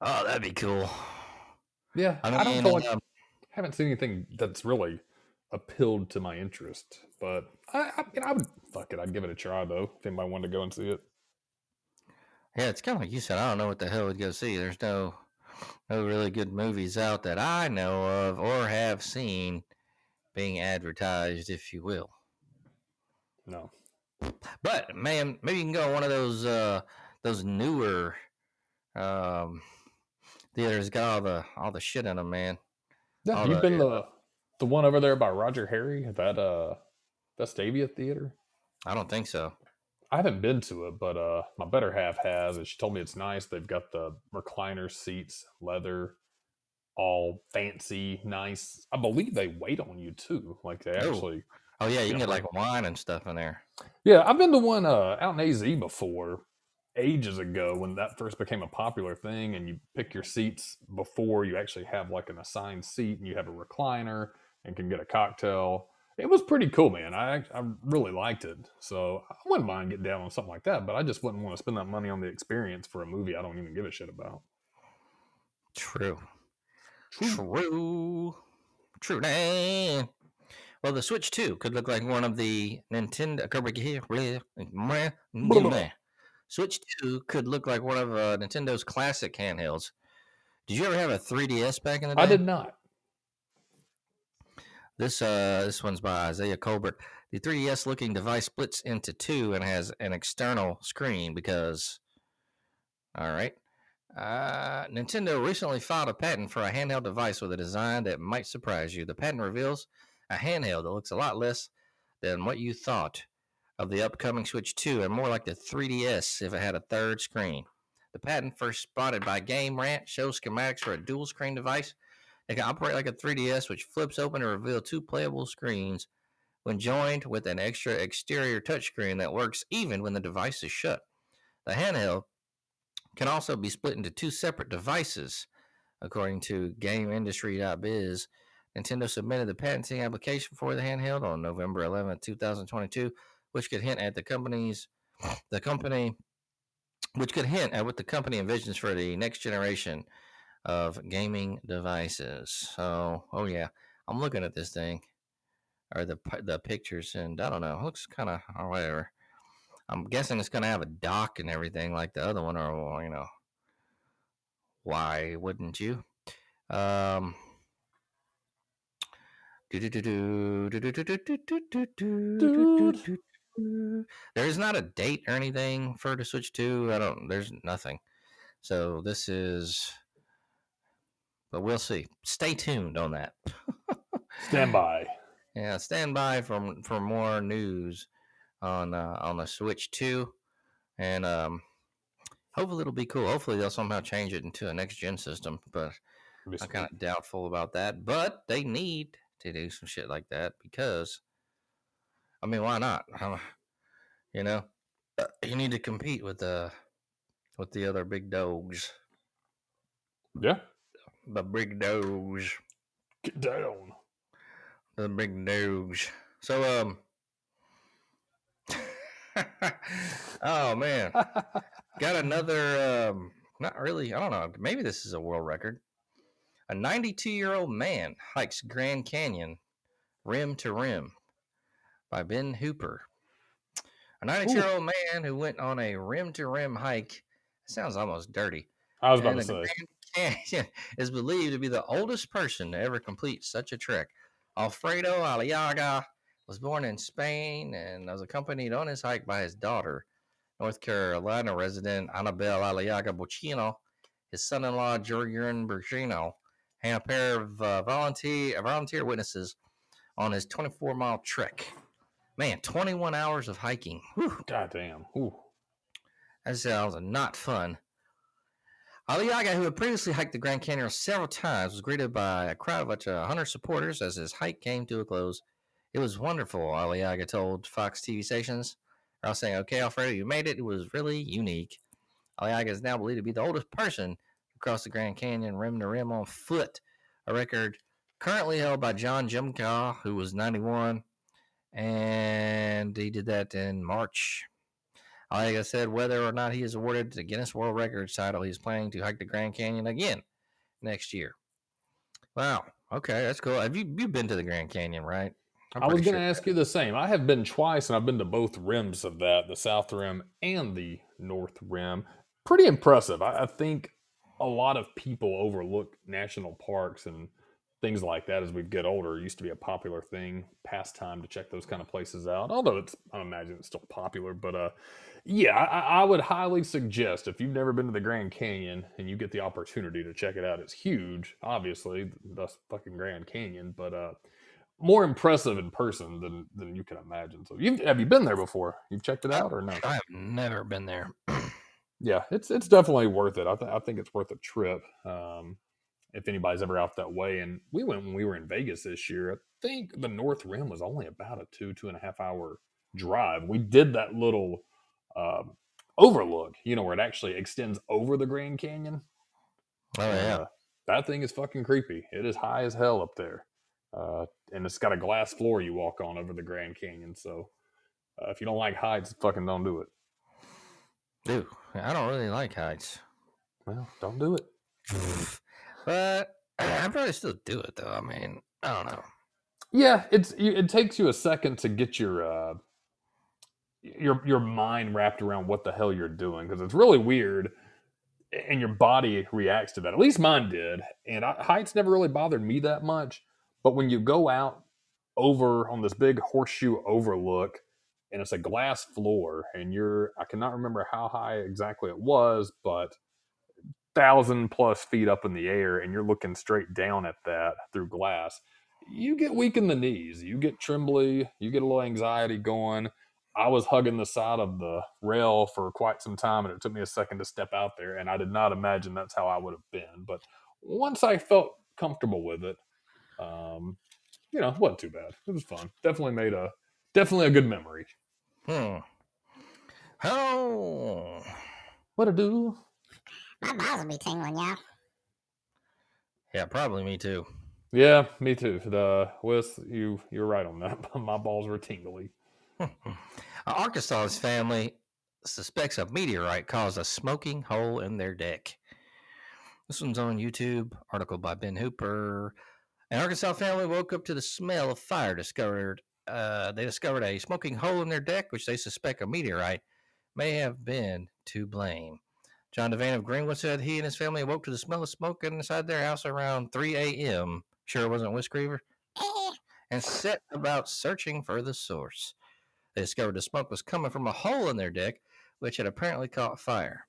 Oh, that'd be cool. Yeah, I I, don't mean, feel like um, haven't seen anything that's really appealed to my interest. But I, I, mean, I would fuck it. I'd give it a try though. If anybody wanted to go and see it. Yeah, it's kind of like you said. I don't know what the hell we'd go see. There's no, no really good movies out that I know of or have seen being advertised, if you will. No. But man, maybe you can go to one of those uh those newer um theaters. Got all the all the shit in them, man. Yeah, Oh, you've the- been the the one over there by Roger Harry. That uh, Vestavia Theater. I don't think so. I haven't been to it, but uh, my better half has, and she told me it's nice. They've got the recliner seats, leather, all fancy, nice. I believe they wait on you too. Like they Oh. actually. Oh yeah, you can get like wine and stuff in there. Yeah, I've been to one uh, out in AZ before, ages ago when that first became a popular thing, and you pick your seats before you actually have like an assigned seat, and you have a recliner and can get a cocktail. It was pretty cool, man. I I really liked it, so I wouldn't mind getting down on something like that. But I just wouldn't want to spend that money on the experience for a movie I don't even give a shit about. True. True. True. Nah. Well, the Switch 2 could look like one of the Nintendo. Switch 2 could look like one of uh, Nintendo's classic handhelds. Did you ever have a 3DS back in the day? I did not. This uh, this one's by Isaiah Colbert. The 3DS looking device splits into two and has an external screen because. All right. Uh, Nintendo recently filed a patent for a handheld device with a design that might surprise you. The patent reveals a handheld that looks a lot less than what you thought of the upcoming Switch 2 and more like the 3DS if it had a third screen. The patent, first spotted by Game Rant, shows schematics for a dual screen device it can operate like a 3DS, which flips open to reveal two playable screens when joined with an extra exterior touchscreen that works even when the device is shut. The handheld can also be split into two separate devices, according to GameIndustry.biz. Nintendo submitted the patenting application for the handheld on November 11, 2022, which could hint at the company's the company which could hint at what the company envisions for the next generation of gaming devices. So, oh yeah, I'm looking at this thing or the the pictures, and I don't know, it looks kind of or whatever. I'm guessing it's gonna have a dock and everything like the other one, or you know, why wouldn't you? Um. There's not a date or anything for the Switch 2. I don't. There's nothing. So this is but we'll see. Stay tuned on that. Stand by. Yeah, stand by for for more news on uh, on the Switch Two, and um, hopefully it'll be cool. Hopefully they'll somehow change it into a next gen system, but I'm kind of doubtful about that. But they need to do some shit like that because, I mean, why not? You know, uh, you need to compete with the with the other big dogs, Yeah. The big dogs. Get down. the big dogs. So um Oh man. Got another um not really, I don't know, maybe this is a world record. A 92-year-old man hikes Grand Canyon rim to rim by Ben Hooper. A 92-year-old man who went on a rim to rim hike. Sounds almost dirty. I was about to say. Grand Canyon is believed to be the oldest person to ever complete such a trek. Alfredo Aliaga was born in Spain and was accompanied on his hike by his daughter, North Carolina resident Annabelle Aliaga Bocchino, his son-in-law Jurgen Bergino, and a pair of uh, volunteer volunteer witnesses on his 24-mile trek. Man, 21 hours of hiking. Whew. God damn. Ooh. That sounds not fun. Aliaga, who had previously hiked the Grand Canyon several times, was greeted by a crowd of about 100 supporters as his hike came to a close. It was wonderful, Aliaga told Fox TV stations. I was saying, okay, Alfredo, you made it. It was really unique. Aliaga is now believed to be the oldest person to cross the Grand Canyon rim to rim on foot, a record currently held by John Jumka, who was 91, and he did that in March. Like I said, whether or not he is awarded the Guinness World Records title, he's planning to hike the Grand Canyon again next year. Wow. Okay, that's cool. Have you you've been to the Grand Canyon, right? I'm I was going to sure. ask you the same. I have been twice, and I've been to both rims of that, the South Rim and the North Rim. Pretty impressive. I, I think a lot of people overlook national parks and things like that as we get older. It used to be a popular thing, pastime to check those kind of places out. Although it's, I imagine it's still popular, but uh, yeah, I, I would highly suggest if you've never been to the Grand Canyon and you get the opportunity to check it out. It's huge, obviously, the fucking Grand Canyon, but uh, more impressive in person than than you can imagine. So, you have you been there before? You've checked it out or no? I have never been there. Yeah, it's it's definitely worth it. I, th- I think it's worth a trip. Um, if anybody's ever out that way, and we went when we were in Vegas this year. I think the North Rim was only about a two two and a half hour drive. We did that little um, overlook, you know, where it actually extends over the Grand Canyon. Oh yeah. Uh, that thing is fucking creepy. It is high as hell up there, uh, and it's got a glass floor you walk on over the Grand Canyon. So uh, if you don't like heights, fucking don't do it. Dude, I don't really like heights. Well, don't do it. But I'd probably still do it though. I mean, I don't know. Yeah, it's it takes you a second to get your uh, your your mind wrapped around what the hell you're doing because it's really weird, and your body reacts to that. At least mine did, and I, heights never really bothered me that much. But when you go out over on this big horseshoe overlook, and it's a glass floor, and you're I cannot remember how high exactly it was, but thousand plus feet up in the air, and you're looking straight down at that through glass you get weak in the knees, you get trembly, you get a little anxiety going. I was hugging the side of the rail for quite some time, and it took me a second to step out there, and I did not imagine that's how I would have been. But once I felt comfortable with it, um, you know, it wasn't too bad. It was fun. Definitely made a definitely a good memory. Hmm. Oh. What a do? My balls will be tingling, y'all. Yeah, probably me too. Yeah, me too. The Wes, you you're right on that. My balls were tingly. Arkansas's family suspects a meteorite caused a smoking hole in their deck. This one's on YouTube. Article by Ben Hooper. An Arkansas family woke up to the smell of fire. Discovered uh, they discovered a smoking hole in their deck, which they suspect a meteorite may have been to blame. John Devane of Greenwood said he and his family awoke to the smell of smoke inside their house around 3 a.m. Sure, it wasn't Whiskereaver? Eh, and set about searching for the source. They discovered the smoke was coming from a hole in their deck, which had apparently caught fire.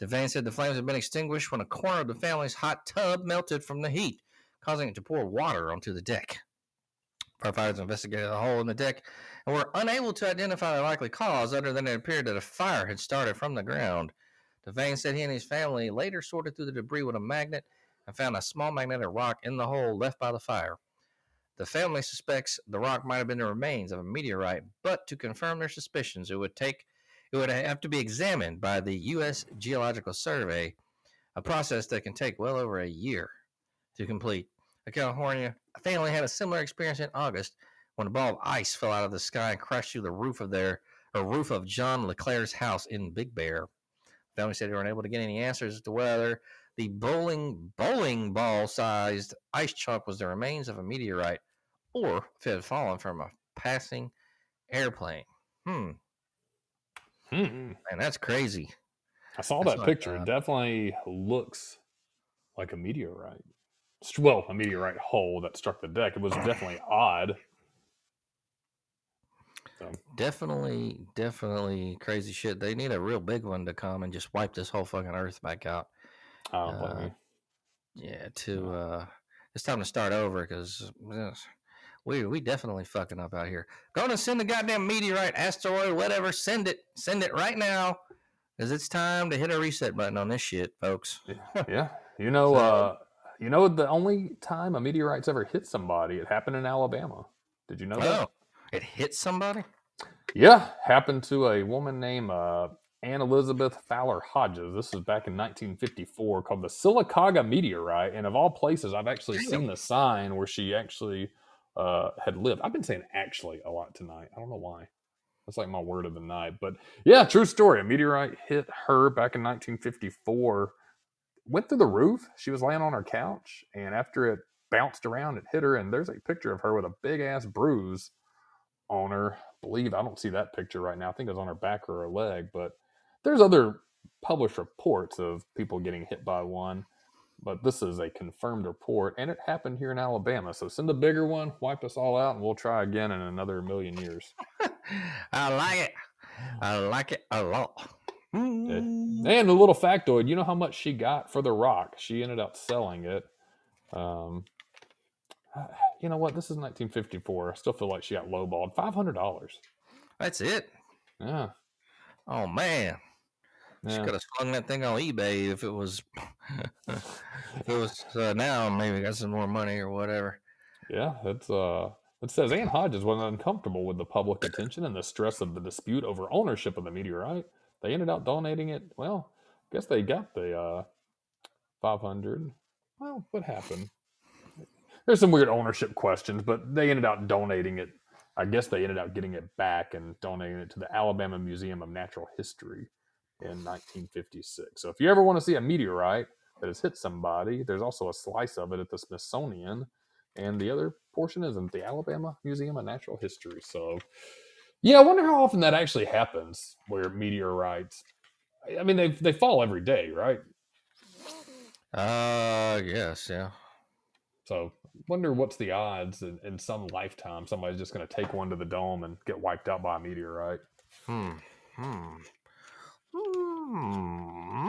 Devane said the flames had been extinguished when a corner of the family's hot tub melted from the heat, causing it to pour water onto the deck. Firefighters investigated the hole in the deck and were unable to identify the likely cause other than it appeared that a fire had started from the ground. Devane said he and his family later sorted through the debris with a magnet and found a small magnetic rock in the hole left by the fire. The family suspects the rock might have been the remains of a meteorite, but to confirm their suspicions, it would take it would have to be examined by the U.S. Geological Survey, a process that can take well over a year to complete. A California family had a similar experience in August when a ball of ice fell out of the sky and crashed through the roof of their or roof of John Leclerc's house in Big Bear. The family said they weren't able to get any answers as to whether the bowling bowling ball sized ice chunk was the remains of a meteorite or if it had fallen from a passing airplane. Hmm, Hmm. man, that's crazy. I saw That's that not picture. bad. It definitely looks like a meteorite. Well, a meteorite hole that struck the deck. It was definitely odd. So, Definitely, definitely crazy shit. They need a real big one to come and just wipe this whole fucking earth back out. I don't blame Uh, you. Yeah, to uh it's time to start over because we we definitely fucking up out here. Gonna send the goddamn meteorite, asteroid, whatever. Send it, send it right now, because it's time to hit a reset button on this shit, folks. Yeah, you know, So- uh, you know, the only time a meteorite's ever hit somebody, it happened in Alabama. Did you know that? Oh, it hit somebody. Yeah, happened to a woman named uh, Ann Elizabeth Fowler Hodges. This was back in 1954, called the Sylacauga meteorite. And of all places, I've actually seen the sign where she actually uh, had lived. I've been saying actually a lot tonight. I don't know why. That's like my word of the night. But yeah, true story. A meteorite hit her back in 1954. Went through the roof. She was laying on her couch, and after it bounced around, it hit her. And there's a picture of her with a big ass bruise on her. believe I don't see that picture right now. I think it was on her back or her leg. But there's other published reports of people getting hit by one. But this is a confirmed report, and it happened here in Alabama. So send a bigger one, wipe us all out, and we'll try again in another million years. I like it. I like it a lot. Mm. And a little factoid, you know how much she got for the rock? She ended up selling it. Um, you know what? This is 1954. I still feel like she got lowballed. $500. That's it. Yeah. Oh man. She Yeah. could have slung that thing on eBay if it was if it was uh, now maybe got some more money or whatever. Yeah, it's uh it says Ann Hodges was uncomfortable with the public attention and the stress of the dispute over ownership of the meteorite. They ended up donating it. Well, I guess they got the uh 500. Well, what happened? There's some weird ownership questions, but they ended up donating it. I guess they ended up getting it back and donating it to the Alabama Museum of Natural History in 1956. So if you ever want to see a meteorite that has hit somebody, there's also a slice of it at the Smithsonian and the other portion is in the Alabama Museum of Natural History. So, yeah, I wonder how often that actually happens where meteorites. I mean, they they fall every day, right? Uh yes, yeah. So, wonder what's the odds in, in some lifetime somebody's just going to take one to the dome and get wiped out by a meteorite. Hmm. Hmm. Hmm.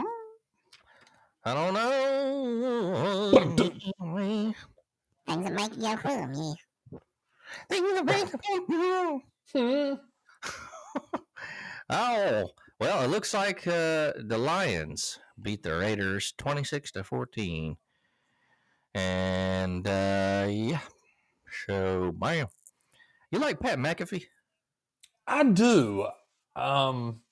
I don't know. Things that make you feel me. Things that make you- feel oh, well, it looks like uh, the Lions beat the Raiders 26 to 14. And uh, yeah, so bam. You like Pat McAfee? I do. Um, I,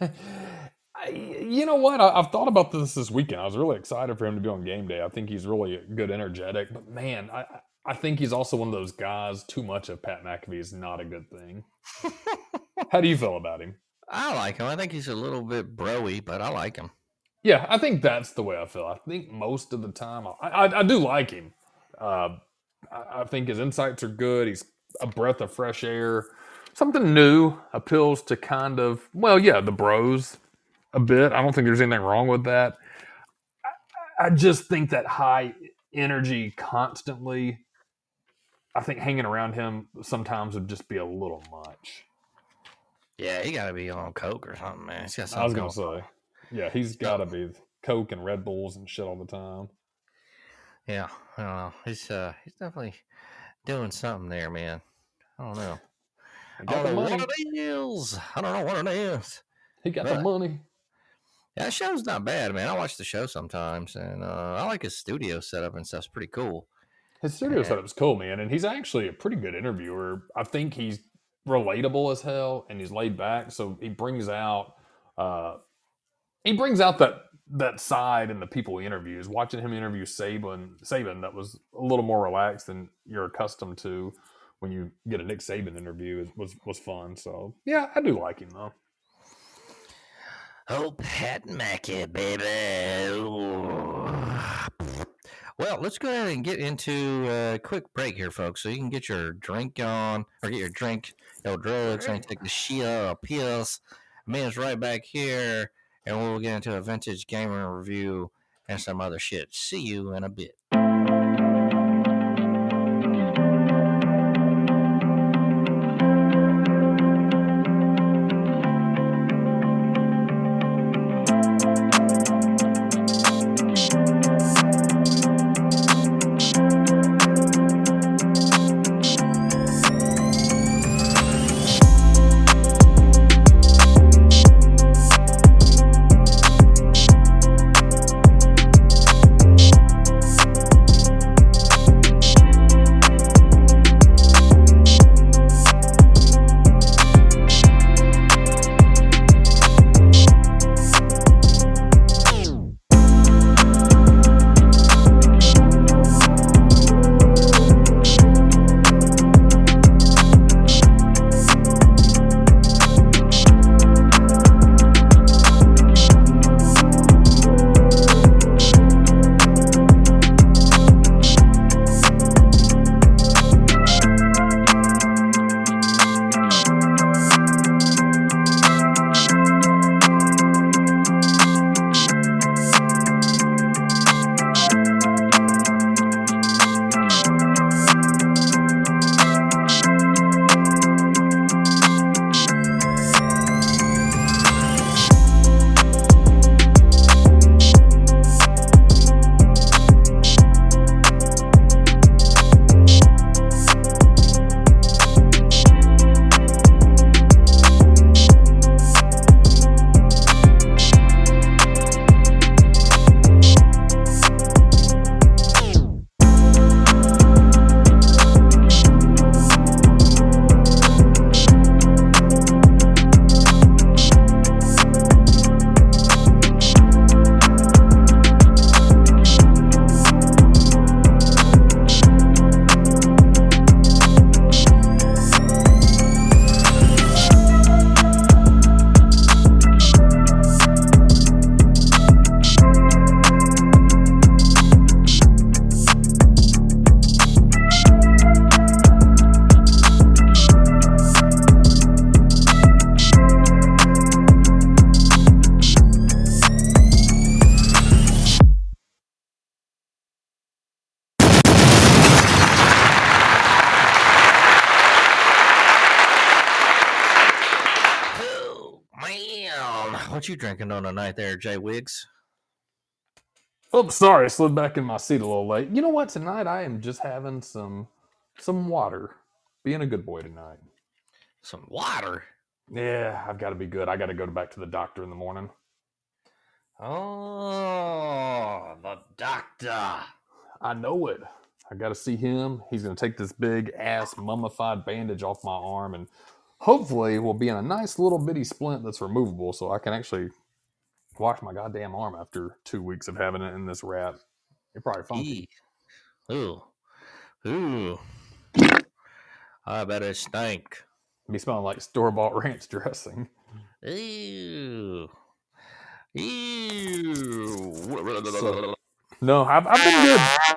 you know what? I, I've thought about this this weekend. I was really excited for him to be on game day. I think he's really good, energetic. But man, I I think he's also one of those guys. Too much of Pat McAfee is not a good thing. How do you feel about him? I like him. I think he's a little bit broy, but I like him. Yeah, I think that's the way I feel. I think most of the time, I, I, I do like him. Uh, I, I think his insights are good. He's a breath of fresh air. Something new appeals to kind of, well, yeah, the bros a bit. I don't think there's anything wrong with that. I, I just think that high energy constantly, I think hanging around him sometimes would just be a little much. Yeah, he got to be on coke or something, man. He's got I was going to going say, yeah, he's got to be Coke and Red Bulls and shit all the time. Yeah, I don't know. He's uh, he's definitely doing something there, man. I don't know. I got don't the know money. what it is. I don't know what it is. He got the money. Yeah, that show's not bad, man. I watch the show sometimes, and uh, I like his studio setup and stuff's pretty cool. His studio Yeah. setup's cool, man, and he's actually a pretty good interviewer. I think he's relatable as hell, and he's laid back, so he brings out uh, he brings out that that side and the people he interviews. Watching him interview Saban, Saban, that was a little more relaxed than you're accustomed to when you get a Nick Saban interview. It was was fun. So yeah, I do like him though. Oh, Pat Mackey, baby. Well, let's go ahead and get into a quick break here, folks, so you can get your drink on, or get your drink, no drugs, and take the Shia or piss. Man's right back here, and we'll get into a vintage gamer review and some other shit. See you in a bit. You drinking on tonight there, Jay Wiggs? Oh, sorry, I slid back in my seat a little late. You know what? Tonight I am just having some some water. Being a good boy tonight. Some water. Yeah, I've got to be good. I got to go back to the doctor in the morning. Oh, the doctor. I know it. I got to see him. He's going to take this big ass mummified bandage off my arm and hopefully will be in a nice little bitty splint that's removable so I can actually wash my goddamn arm after two weeks of having it in this wrap. You're probably funky. Eee. Ooh. Ooh. I bet it stank. Be smelling like store bought ranch dressing. Ew. Ew. So- No, I've, I've been good.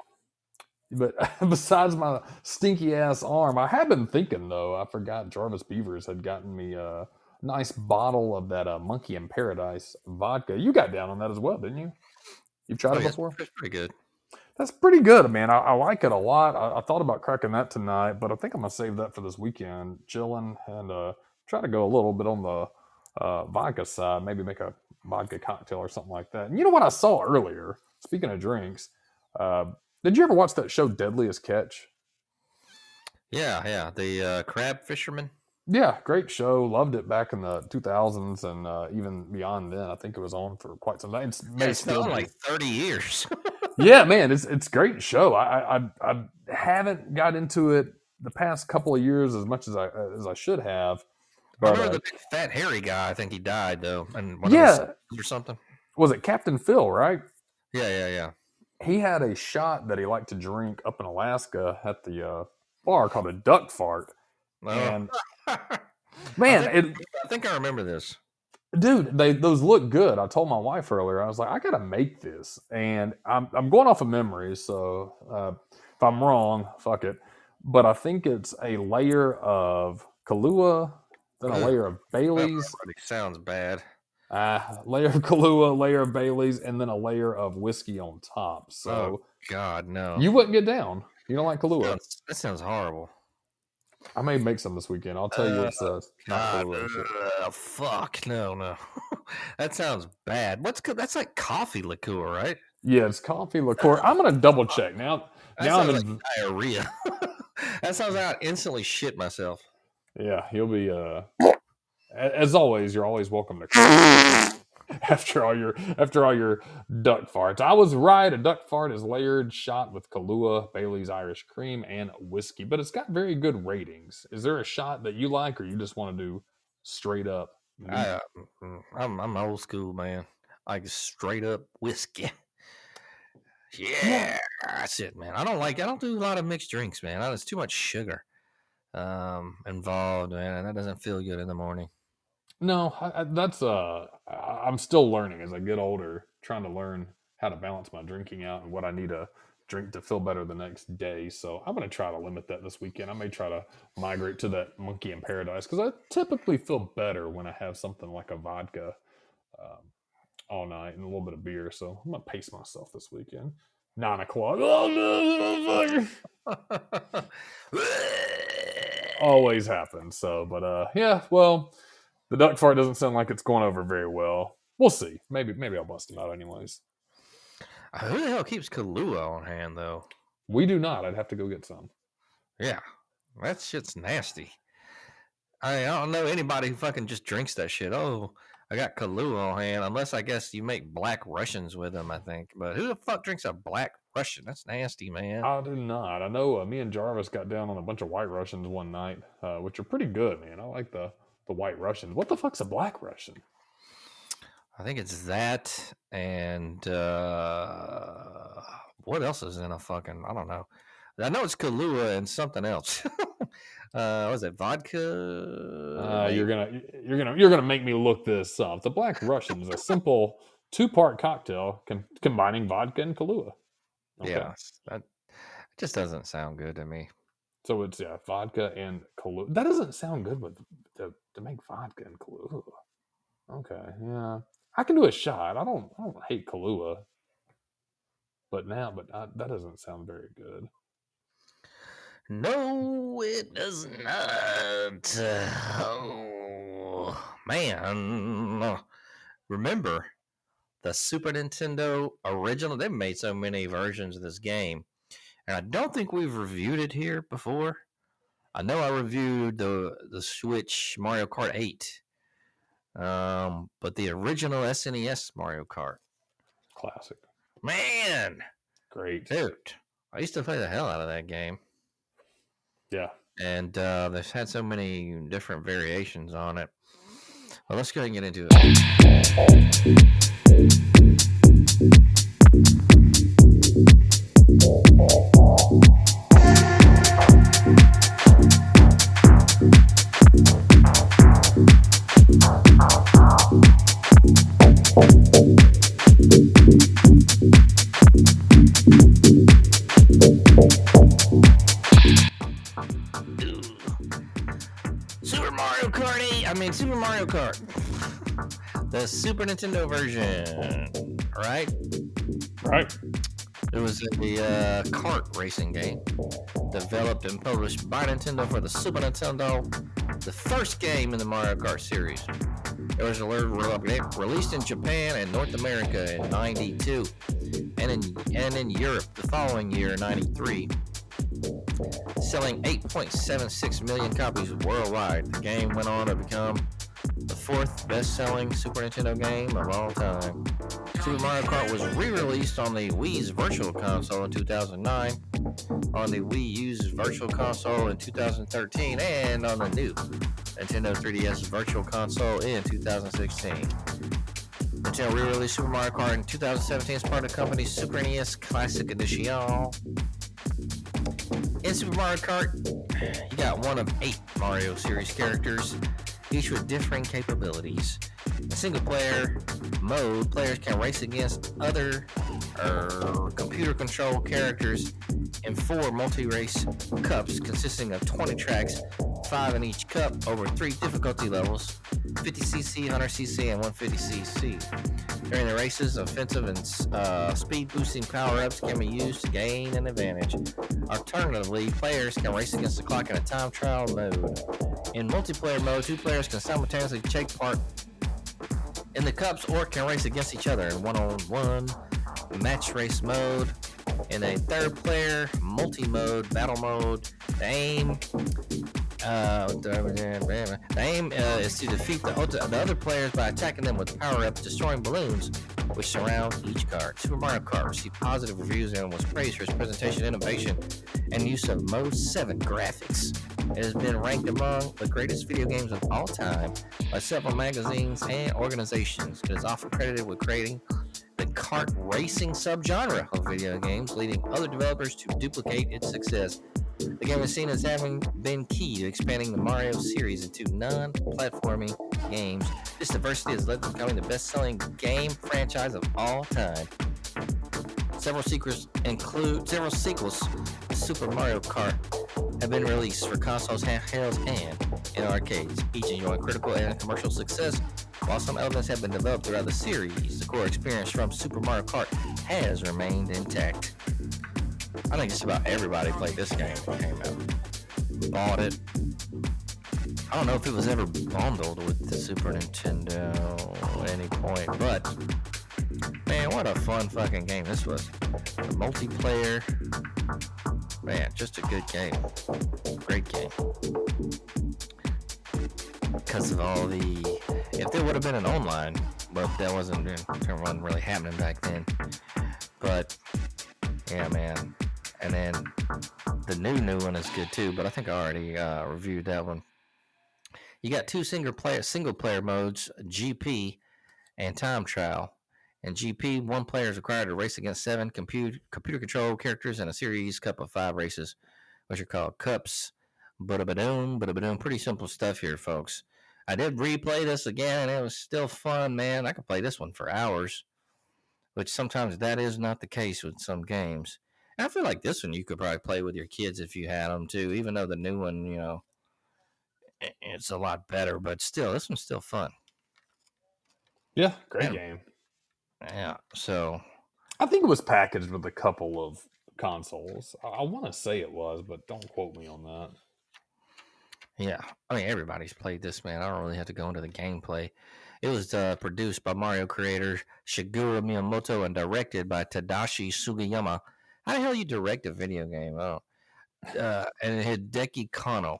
But besides my stinky ass arm, I have been thinking though. I forgot Jarvis Beavers had gotten me a nice bottle of that uh, Monkey in Paradise vodka. You got down on that as well, didn't you? You've tried Oh, it yeah, before. It's pretty good. That's pretty good, man. I, I like it a lot. I, I thought about cracking that tonight, but I think I'm gonna save that for this weekend, chilling and uh, try to go a little bit on the uh, vodka side. Maybe make a vodka cocktail or something like that. And you know what I saw earlier? Speaking of drinks, uh, did you ever watch that show Deadliest Catch? Yeah, yeah. The uh, crab fisherman. Yeah, great show. Loved it back in the 2000s and uh, even beyond then. I think it was on for quite some time. It's, Yeah, may it's still be. like 30 years. yeah, man, it's it's great show. I, I I haven't got into it the past couple of years as much as I as I should have. I remember uh, the big fat hairy guy. I think he died though, and Yeah. of his sons or something. was it Captain Phil? Right? Yeah, yeah, yeah. He had a shot that he liked to drink up in Alaska at the uh, bar called a duck fart. Oh. And I man, think, it, I think I remember this. dude they those look good i told my wife earlier i was like i gotta make this and i'm, I'm going off of memory so uh, if i'm wrong fuck it but i think it's a layer of kahlua then a layer of bailey's sounds bad. Uh, layer of kahlua layer of bailey's and then a layer of whiskey on top so God, no. you wouldn't get down you don't like kahlua Sounds- that sounds horrible. i may make some this weekend i'll tell you it's uh, not God, kahlua shit. uh, fuck, no, no. that sounds bad. What's that's like coffee liqueur, right? yeah it's coffee liqueur i'm gonna double check now That now I'm in- like diarrhea. that sounds like I instantly shit myself. Yeah, he'll be. Uh, as always, you're always welcome to. After all your after all your duck farts, I was right. A duck fart is layered, shot with Kahlua, Bailey's Irish Cream, and whiskey. But it's got very good ratings. Is there a shot that you like, or you just want to do straight up? I, uh, mm, I'm I'm old school, man. Like straight up whiskey. Yeah, that's it, man. I don't like. I don't do a lot of mixed drinks, man. There's too much sugar um involved, man, and that doesn't feel good in the morning. No, I, I, that's uh, I'm still learning as I get older, trying to learn how to balance my drinking out and what I need to drink to feel better the next day. So I'm gonna try to limit that this weekend. I may try to migrate to that monkey in paradise because I typically feel better when I have something like a vodka um, all night and a little bit of beer. So I'm gonna pace myself this weekend. Nine o'clock. Oh no, always happens. So, but uh, yeah. Well, the duck fart doesn't sound like it's going over very well. We'll see. Maybe maybe I'll bust him out anyways. Who the hell keeps Kahlua on hand though? We do not. I'd have to go get some. Yeah, that shit's nasty. I, I don't know anybody who fucking just drinks that shit. Oh, I got Kahlua on hand, unless I guess you make black Russians with them. I think, but who the fuck drinks a black Russian? That's nasty, man. I do not. I know uh, me and Jarvis got down on a bunch of white Russians one night, uh, which are pretty good, man. I like the the white Russian. What the fuck's a black Russian? I think it's that, and uh, what else is in a fucking? I don't know. I know it's Kahlua and something else. uh, was it vodka? Uh, you're gonna you're gonna you're gonna make me look this up. The black Russian is a simple two part cocktail com- combining vodka and Kahlua. Okay. Yeah, that just doesn't sound good to me. So it's yeah, vodka and Kahlua. That doesn't sound good with to, to make vodka and Kahlua. Okay, yeah, I can do a shot. I don't I don't hate Kahlua, but now, but I, that doesn't sound very good. No, it does not. Oh man, remember the Super Nintendo original. They've made so many versions of this game, and I don't think we've reviewed it here before. I know I reviewed the the Switch Mario Kart 8, um, but the original SNES Mario Kart, Classic. man, Great. dude, I used to play the hell out of that game. Yeah. and uh, they've had so many different variations on it. Well, let's go ahead and get into it. Super Nintendo version. Right? Right. It was the uh, kart racing game developed and published by Nintendo for the Super Nintendo, the first game in the Mario Kart series. It was re- re- released in Japan and North America in 92 and in, and in Europe the following year, 93. Selling 8.76 million copies worldwide, the game went on to become the fourth best selling Super Nintendo game of all time. Super Mario Kart was re-released on the Wii's Virtual Console in 2009, on the Wii U's Virtual Console in 2013, and on the new Nintendo 3DS Virtual Console in 2016. Nintendo re-released Super Mario Kart in 2017 as part of the company's Super NES Classic Edition. In Super Mario Kart, you got one of eight Mario series characters, each with differing capabilities. In single player mode, players can race against other er, computer controlled characters in four multi race cups consisting of 20 tracks, five in each cup, over three difficulty levels 50cc, 100cc, and 150cc. During the races, offensive and uh, speed boosting power ups can be used to gain an advantage. Alternatively, players can race against the clock in a time trial mode. In multiplayer mode, two players can simultaneously take part in the cups or can race against each other in one-on-one match race mode. In a third player multi mode battle mode, the aim uh, the aim uh, is to defeat the, the other players by attacking them with power-ups, destroying balloons, which surround each card. Super Mario Kart received positive reviews and was praised for its presentation, innovation, and use of Mode 7 graphics. It has been ranked among the greatest video games of all time by several magazines and organizations. It is often credited with creating the kart racing subgenre of video games, leading other developers to duplicate its success. The game is seen as having been key to expanding the Mario series into non-platforming games. This diversity has led to becoming the best-selling game franchise of all time. Several sequels include several sequels to Super Mario Kart have been released for consoles, handhelds, and in arcades, each enjoying critical and commercial success. While some elements have been developed throughout the series, the core experience from Super Mario Kart has remained intact. I think just about everybody played this game when it came out. Bought it. I don't know if it was ever bundled with the Super Nintendo at any point, but man, what a fun fucking game this was. The multiplayer, man, just a good game. Great game. Because of all the, if there would have been an online, but that wasn't, it wasn't really happening back then. But yeah, man. And then the new new one is good too, but I think I already uh, reviewed that one. You got two single player single player modes, GP and time trial. In GP, one player is required to race against seven computer computer controlled characters in a series cup of five races, which are called cups. But a badoom, but a badoom. Pretty simple stuff here, folks. I did replay this again, and it was still fun, man. I could play this one for hours, which sometimes that is not the case with some games. And I feel like this one you could probably play with your kids if you had them too, even though the new one, you know, it's a lot better, but still, this one's still fun. Yeah, great Yeah. game. Yeah. So, I think it was packaged with a couple of consoles. I, I want to say it was, but don't quote me on that. Yeah, I mean everybody's played this, man. I don't really have to go into the gameplay. It was uh, produced by Mario creator Shigeru Miyamoto and directed by Tadashi Sugiyama. How the hell you direct a video game? Oh, uh, and Hideki Kano.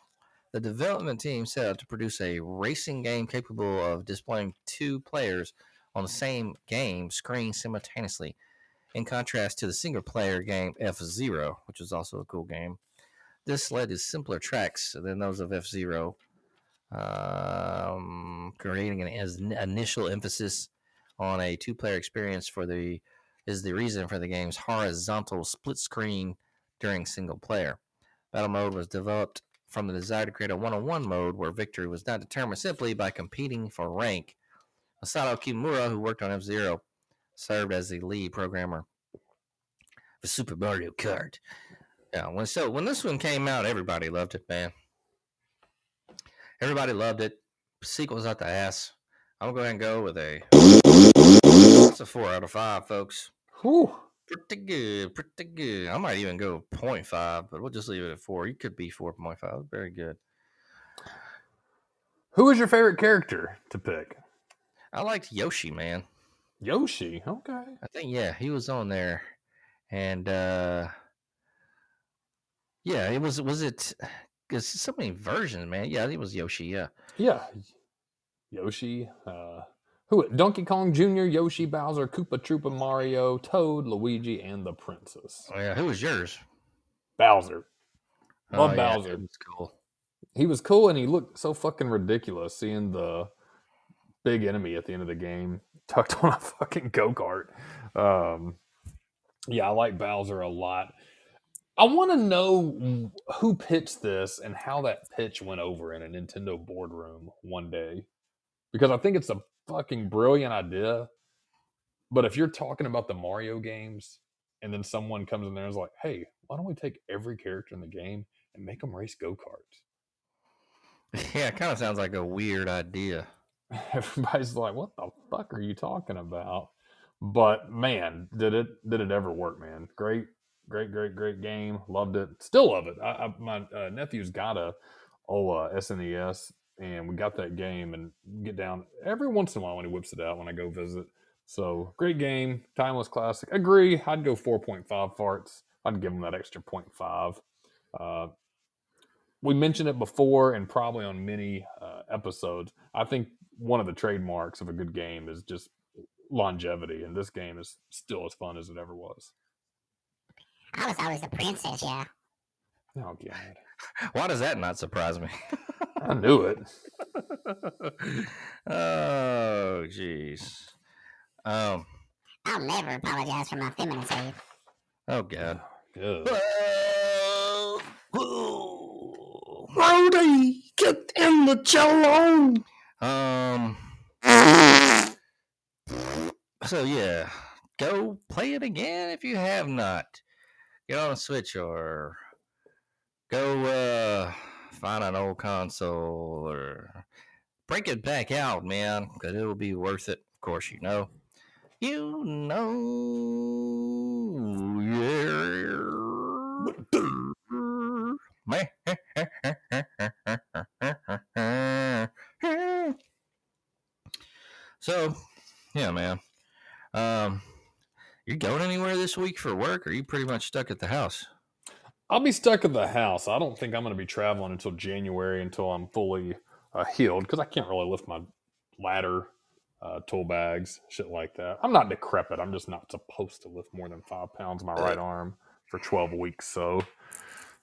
The development team set out to produce a racing game capable of displaying two players on the same game screen simultaneously, in contrast to the single player game F Zero, which was also a cool game. This led to simpler tracks than those of F Zero, um, creating an as- initial emphasis on a two player experience for the is the reason for the game's horizontal split screen during single player. Battle mode was developed from the desire to create a one on one mode where victory was not determined simply by competing for rank. Masato Kimura, who worked on F Zero, served as the lead programmer for Super Mario Kart. Yeah, when so when this one came out, everybody loved it, man. Everybody loved it. Sequels out the ass. I'm gonna go ahead and go with a. It's a four out of five, folks. Whew. Pretty good, pretty good. I might even go 0.5, but we'll just leave it at four. You could be 4.5. Very good. Who is your favorite character to pick? I liked Yoshi, man. Yoshi. Okay. I think yeah, he was on there, and uh yeah, it was was it? Because so many versions, man. Yeah, it was Yoshi. Yeah, Yeah. Yoshi. Uh, who? Donkey Kong Jr., Yoshi, Bowser, Koopa Troopa, Mario, Toad, Luigi, and the Princess. oh, yeah. Who was yours? Bowser. Love oh, yeah, Bowser. that was cool. He was cool and he looked so fucking ridiculous seeing the big enemy at the end of the game tucked on a fucking go kart. Um, yeah, I like Bowser a lot. I want to know who pitched this and how that pitch went over in a Nintendo boardroom one day. Because I think it's a fucking brilliant idea. But if you're talking about the Mario games and then someone comes in there and is like, hey, why don't we take every character in the game and make them race go karts? Yeah, it kind of sounds like a weird idea. everybody's like, "What the fuck are you talking about?" But man, did it did it ever work, man? Great, great, great, great game. Loved it. Still love it. I, I, my uh, nephew's got a oh uh, SNES, and we got that game and get down every once in a while when he whips it out when I go visit. So great game, timeless classic. Agree. I'd go four point five farts. I'd give him that extra 0.5. Uh, we mentioned it before and probably on many uh, episodes. I think one of the trademarks of a good game is just longevity, and this game is still as fun as it ever was. I was always the princess, yeah. Oh god, Why does that not surprise me? I knew it. oh, jeez. Um. I'll never apologize for my femininity. Oh God. Good. Brody, get in the cello. Um. So yeah, go play it again if you have not. Get on a Switch or go uh, find an old console or break it back out, man, because it'll be worth it. Of course, you know. You know, yeah. so, yeah, man. Um, you going anywhere this week for work, or are you pretty much stuck at the house? I'll be stuck at the house. I don't think I'm going to be traveling until January until I'm fully uh, healed because I can't really lift my ladder, uh, tool bags, shit like that. I'm not decrepit. I'm just not supposed to lift more than five pounds my right arm for 12 weeks. So,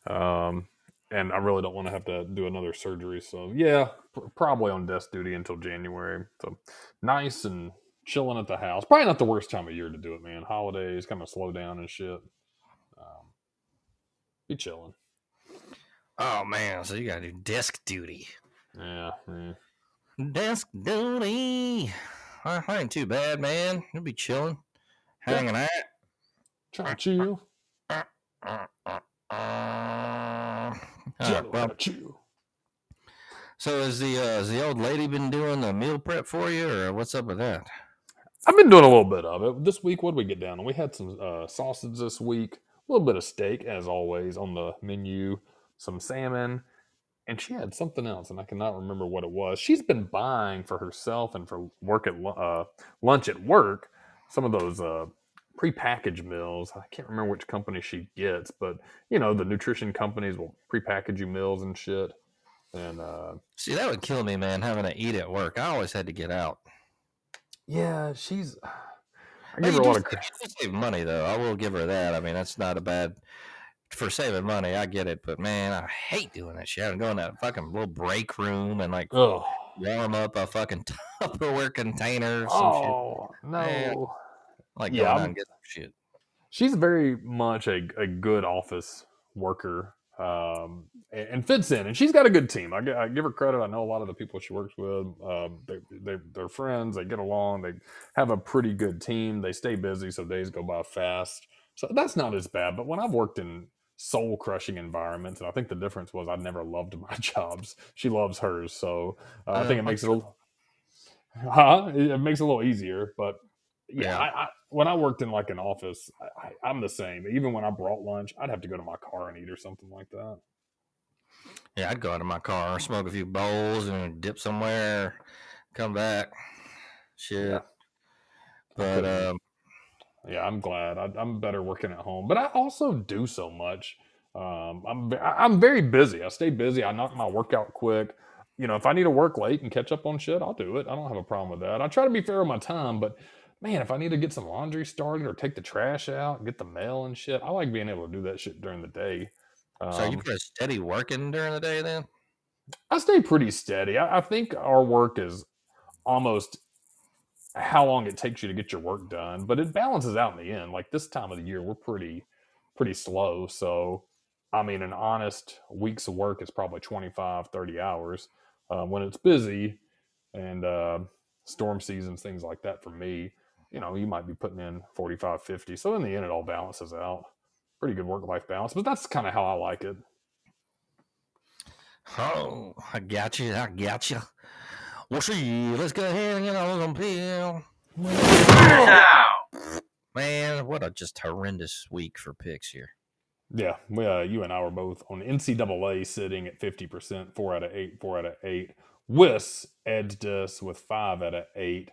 um, and I really don't want to have to do another surgery. So, yeah, pr- probably on desk duty until January. So, nice and chilling at the house. Probably not the worst time of year to do it, man. Holidays kind of slow down and shit. Um, be chilling. Oh man, so you gotta do desk duty. Yeah, yeah. Desk duty. I I ain't too bad, man. You'll be chilling, hanging out. Try to chill. Uh, uh, uh. Try Uh, well, to chill. so is the uh, has the old lady been doing the meal prep for you, or what's up with that? I've been doing a little bit of it. This week, what did we get down? We had some uh, sausage this week, a little bit of steak, as always, on the menu, some salmon, and she had something else, and I cannot remember what it was. She's been buying for herself and for work at uh, lunch at work some of those uh, prepackaged meals. I can't remember which company she gets, but you know the nutrition companies will prepackage you meals and shit. And uh, See, that would kill me, man, having to eat at work. I always had to get out. Yeah, she's. I give her a lot of credit. save- you do save money, though. I will give her that. I mean, that's not a bad for saving money. I get it, but man, I hate doing that shit. Having to go in that fucking little break room and like Oh, warm up a fucking Tupperware container. Some shit. oh Man. no. Like yeah, going I'm- and get some shit. she's very much a, a good office worker um, and, and fits in. And she's got a good team. I, I give her credit. I know a lot of the people she works with. Um, they, they, they're friends. They get along. They have a pretty good team. They stay busy, so days go by fast. So that's not as bad. But when I've worked in soul crushing environments, and I think the difference was I never loved my jobs. She loves hers. So uh, I think Uh, it makes it a little, huh? It, it makes it a little easier. But yeah, Yeah. I, I, when I worked in like an office, I, I, I'm the same. Even when I brought lunch, I'd have to go to my car and eat or something like that. Yeah, I'd go out of my car, smoke a few bowls, and dip somewhere, come back. Shit. Yeah. But um, Yeah, I'm glad. I, I'm better working at home, but I also do so much. Um, I'm I'm very busy. I stay busy. I knock my workout quick. You know, if I need to work late and catch up on shit, I'll do it. I don't have a problem with that. I try to be fair with my time, but man, if I need to get some laundry started or take the trash out, get the mail and shit, I like being able to do that shit during the day. Um, so you pretty steady working during the day then? I stay pretty steady. I, I think our work is almost how long it takes you to get your work done, but it balances out in the end. Like this time of the year, we're pretty pretty slow. So, I mean, an honest week's of work is probably 25, 30 hours. Uh, when it's busy and uh, storm seasons, things like that for me, you know, you might be putting in 45, 50. So in the end, it all balances out. Pretty good work life balance, but that's kind of how I like it. Oh, I got you. I got you. Well, see, let's go ahead and get on some pill. Man, what a just horrendous week for picks here. Yeah, we, uh, you and I were both on NCAA sitting at 50%, four out of eight, four out of eight. Whis edged us with five out of eight.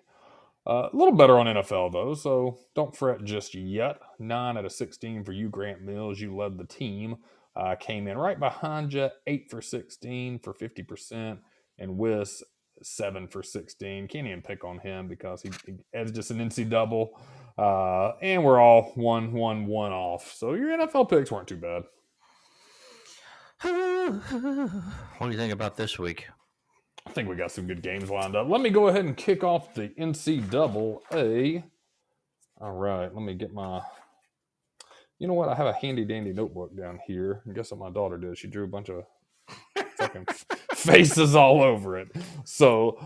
Uh, a little better on NFL, though, so don't fret just yet. Nine out of 16 for you, Grant Mills. You led the team. Uh, came in right behind you, eight for 16 for 50%, and Whis seven for 16. Can't even pick on him because he, he us an NC double. Uh, and we're all one, one, one off. So your NFL picks weren't too bad. what do you think about this week? I think we got some good games lined up. Let me go ahead and kick off the NC double A. All right, let me get my. You know what? I have a handy dandy notebook down here. And guess what my daughter did? She drew a bunch of fucking faces all over it. So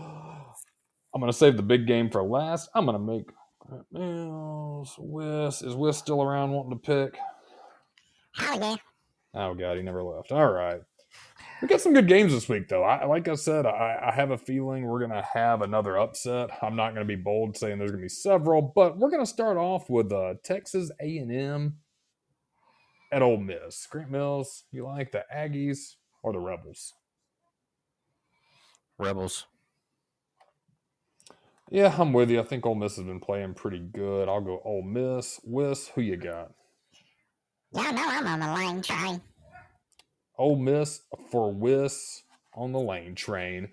I'm gonna save the big game for last. I'm gonna make Grant Mills. Wes is Wes still around wanting to pick? Holiday. Oh god, he never left. All right. We got some good games this week, though. I, like I said, I, I have a feeling we're going to have another upset. I'm not going to be bold saying there's going to be several, but we're going to start off with uh, Texas A&M at Ole Miss. Grant Mills, you like the Aggies or the Rebels? Rebels. Yeah, I'm with you. I think Ole Miss has been playing pretty good. I'll go Ole Miss. Whis, who you got? Y'all know I'm on the lane train. Ole Miss for Whis on the lane train.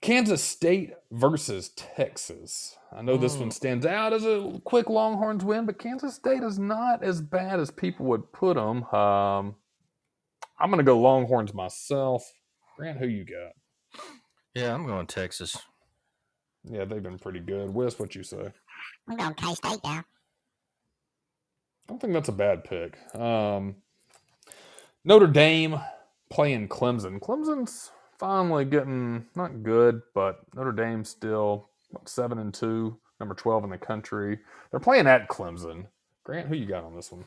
Kansas State versus Texas. I know this one Mm. stands out as a quick Longhorns win, but Kansas State is not as bad as people would put them. Um, I'm going to go Longhorns myself. Grant, who you got? Yeah, I'm going Texas. Yeah, they've been pretty good. Whis, what you say? I'm going K State now. I don't think that's a bad pick. Um, Notre Dame playing Clemson. Clemson's finally getting not good, but Notre Dame still what, seven and two, number twelve in the country. They're playing at Clemson. Grant, who you got on this one?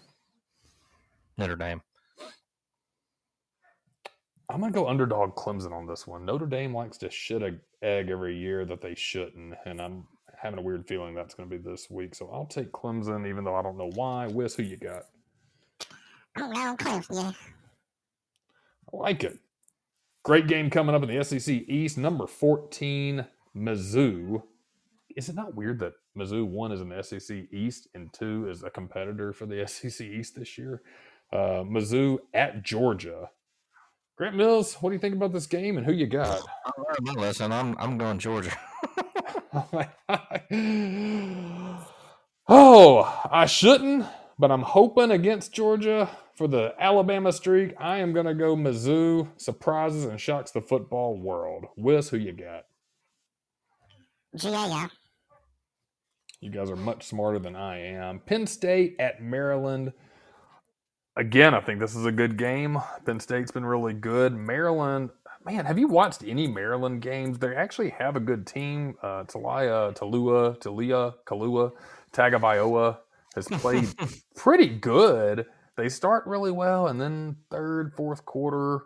Notre Dame. I'm gonna go underdog Clemson on this one. Notre Dame likes to shit a egg every year that they shouldn't, and I'm having a weird feeling that's gonna be this week. So I'll take Clemson, even though I don't know why. Whis, who you got? I'm going Clemson. I like it. Great game coming up in the SEC East. Number 14, Mizzou. Is it not weird that Mizzou, one, is in the SEC East, and two, is a competitor for the SEC East this year? Uh, Mizzou at Georgia. Grant Mills, what do you think about this game and who you got? I learned my lesson. I'm I'm going Georgia. oh, I shouldn't, but I'm hoping against Georgia for the Alabama streak. I am going to go Mizzou. Surprises and shocks the football world. Whis, who you got? GAO. You guys are much smarter than I am. Penn State at Maryland. Again, I think this is a good game. Penn State's been really good. Maryland, man, have you watched any Maryland games? They actually have a good team. Uh, Talia, Talua, Talia, Kalua, Tagovailoa has played pretty good. They start really well, and then third, fourth quarter,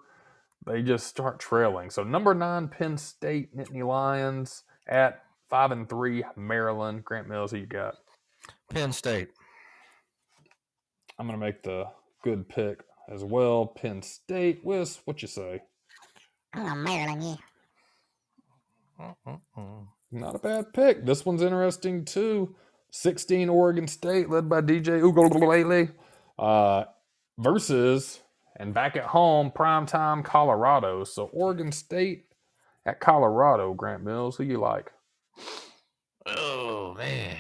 they just start trailing. So number nine, Penn State, Nittany Lions at five and three, Maryland. Grant Mills, who you got? Penn State. I'm gonna make the good pick as well. Penn State. Whis, what you say? I'm on Maryland, yeah. Mm-mm-mm. Not a bad pick. This one's interesting too. 16 Oregon State, led by DJ Uiagalelei, uh, versus and back at home, primetime Colorado. So Oregon State at Colorado. Grant Mills, who you like? Oh man,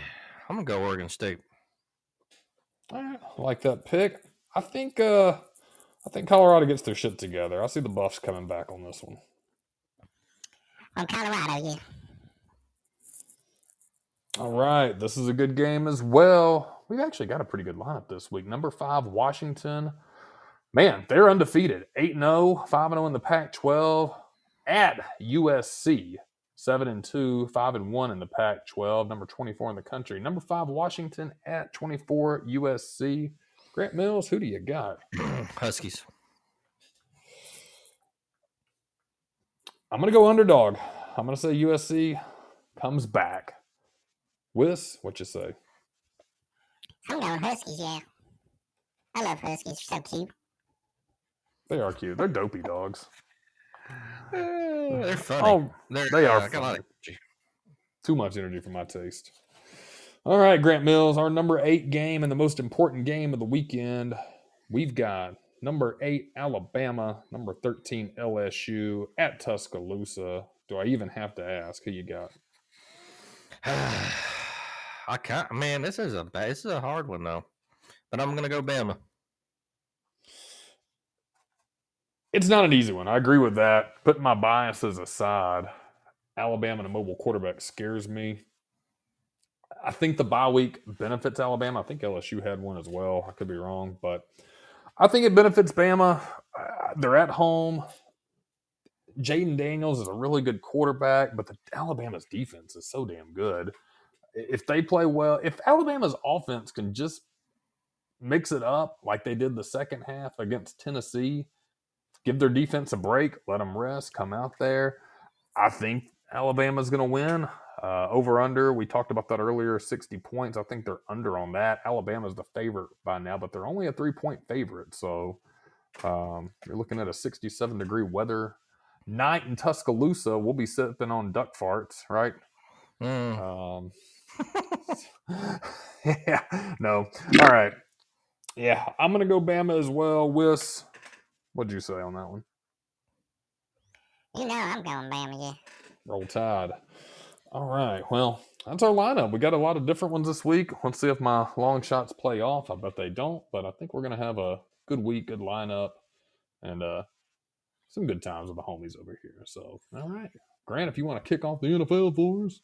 I'm gonna go Oregon State. All right, I like that pick. I think uh I think Colorado gets their shit together. I see the Buffs coming back on this one. On Colorado, yeah. All right, this is a good game as well. We've actually got a pretty good lineup this week. Number five, Washington. Man, they're undefeated. 8 0, 5 0 in the Pac 12 at USC. 7 and 2, 5 and 1 in the Pac 12, number 24 in the country. Number 5, Washington at 24, USC. Grant Mills, who do you got? Huskies. I'm going to go underdog. I'm going to say USC comes back. Whis, what you say? I'm going Huskies, yeah. I love Huskies. They're so cute. They are cute. They're dopey dogs. They're funny. Oh, They're, they are uh, got a lot funny. of energy. Too much energy for my taste. All right, Grant Mills, our number eight game and the most important game of the weekend. We've got number eight, Alabama, number 13, LSU at Tuscaloosa. Do I even have to ask who you got? I can't. Man, this is a this is a hard one though. But I'm gonna go Bama. It's not an easy one. I agree with that. Putting my biases aside, Alabama and a mobile quarterback scares me. I think the bye week benefits Alabama. I think LSU had one as well. I could be wrong, but I think it benefits Bama. They're at home. Jayden Daniels is a really good quarterback, but the Alabama's defense is so damn good. If they play well, if Alabama's offense can just mix it up like they did the second half against Tennessee, give their defense a break, let them rest, come out there. I think Alabama's going to win. Uh, over under, we talked about that earlier, 60 points. I think they're under on that. Alabama's the favorite by now, but they're only a three point favorite. So um, you're looking at a 67 degree weather night in Tuscaloosa. We'll be sipping on duck farts, right? Mm. Um, yeah, no. All right. Yeah, I'm going to go Bama as well. Whis, what'd you say on that one? You know I'm going Bama, yeah. Roll Tide. All right. Well, that's our lineup. We got a lot of different ones this week. Let's see if my long shots play off. I bet they don't, but I think we're going to have a good week, good lineup, and uh, some good times with the homies over here. So, all right. Grant, if you want to kick off the NFL for us.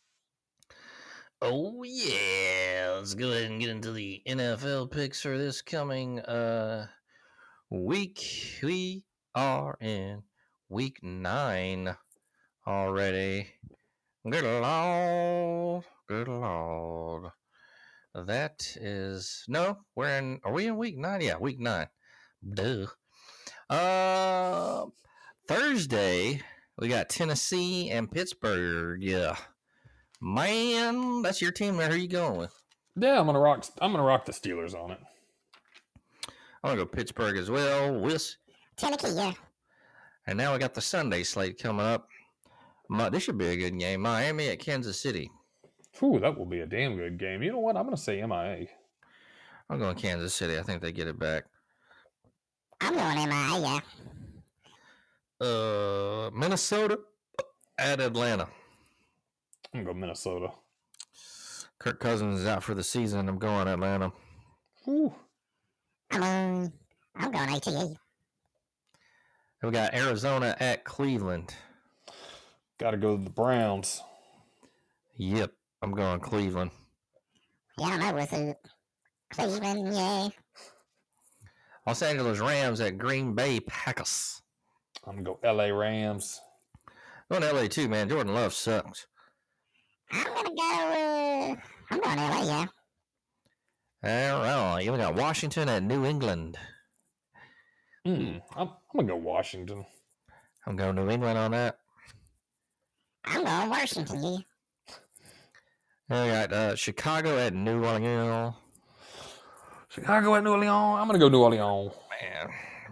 Oh yeah, let's go ahead and get into the NFL picks for this coming uh week. We are in week nine already. Good lord, good lord. That is no, we're in. Are we in week nine? Yeah, week nine. Duh. Uh, Thursday we got Tennessee and Pittsburgh. Yeah. Man, that's your team there. are you going with? Yeah, I'm gonna rock. I'm gonna rock the Steelers on it. I'm gonna go Pittsburgh as well. Whis. Tennessee, yeah. And now we got the Sunday slate coming up. Mi- This should be a good game. Miami at Kansas City. Whew, that will be a damn good game. You know what? I'm going to say MIA. I'm going Kansas City. I think they get it back. I'm going MIA, yeah. Uh, Minnesota at Atlanta. I'm going to go Minnesota. Kirk Cousins is out for the season. I'm going Atlanta. Whew. I'm, um, I'm going ATE. We got Arizona at Cleveland. Got to go to the Browns. Yep, I'm going Cleveland. Yeah, I don't know what's it. Cleveland, yeah. Los Angeles Rams at Green Bay Packers. I'm going to go LA Rams. Going to LA too, man. Jordan Love sucks. I'm gonna go, uh, I'm going LA, yeah. All right, we got Washington and New England. Mm, I'm, I'm going to go Washington. I'm going New England on that. I'm going Washington, yeah. We got uh, Chicago at New Orleans. Chicago at New Orleans. I'm going to go New Orleans. Man,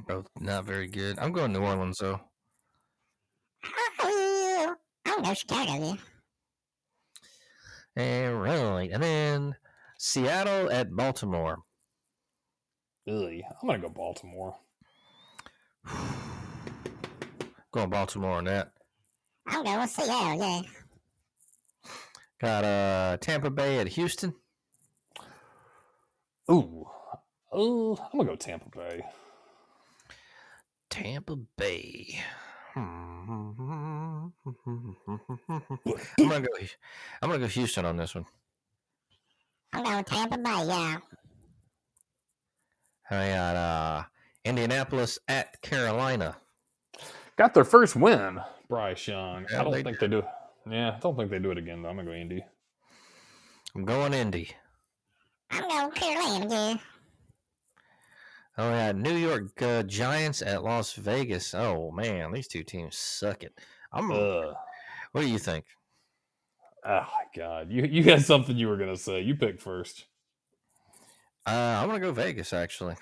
both not very good. I'm going to New Orleans though. Oh, I'm going Chicago, yeah. And right, and then Seattle at Baltimore. Ugh, I'm going to go Baltimore. Going Baltimore on that. I'm going Seattle, yeah. Got uh Tampa Bay at Houston. Ooh. Oh, I'm going to go Tampa Bay. Tampa Bay. I'm gonna go. I'm gonna go Houston on this one. I'm going Tampa Bay, yeah. I got uh, Indianapolis at Carolina. Got their first win, Bryce Young. Yeah, I don't they think they do. Yeah, I don't think they do it again, though. I'm going to go Indy. I'm going Indy. I'm going Carolina, yeah. Oh yeah, New York uh, Giants at Las Vegas. Oh man, these two teams suck it. I'm. Ugh. what do you think? Oh, my God. You, you had something you were going to say. You pick first. Uh, I'm gonna go Vegas actually.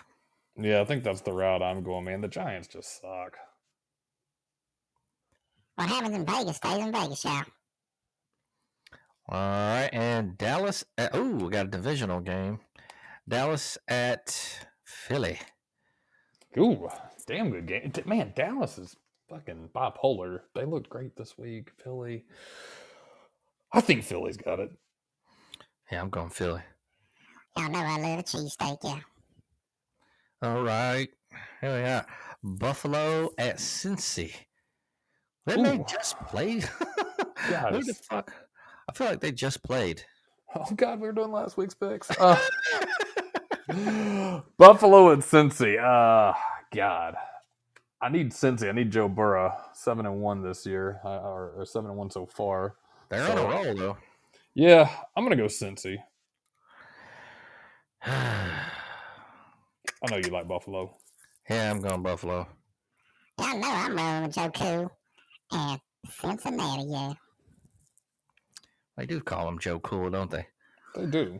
Yeah, I think that's the route I'm going, man. The Giants just suck. What happens in Vegas stays in Vegas, yeah. All right, and Dallas. At, oh, we got a divisional game. Dallas at Philly. Ooh, damn good game. Man, Dallas is fucking bipolar. They looked great this week. Philly. I think Philly's got it. Yeah, I'm going Philly. Y'all know I love a cheesesteak, yeah. All right, here we are. Buffalo at Cincy. Didn't they Ooh. just play? God, Who the fuck? I feel like they just played. Oh God, we were doing last week's picks. Uh, Buffalo and Cincy. Uh, God, I need Cincy. I need Joe Burrow. Seven and one this year, uh, or, or seven and one so far. They're on a roll though. Yeah, I'm gonna go Cincy. I know you like Buffalo. Yeah, I'm going Buffalo. Y'all know I'm rolling with Joe Cool and Cincinnati, yeah. They do call him Joe Cool, don't they? They do.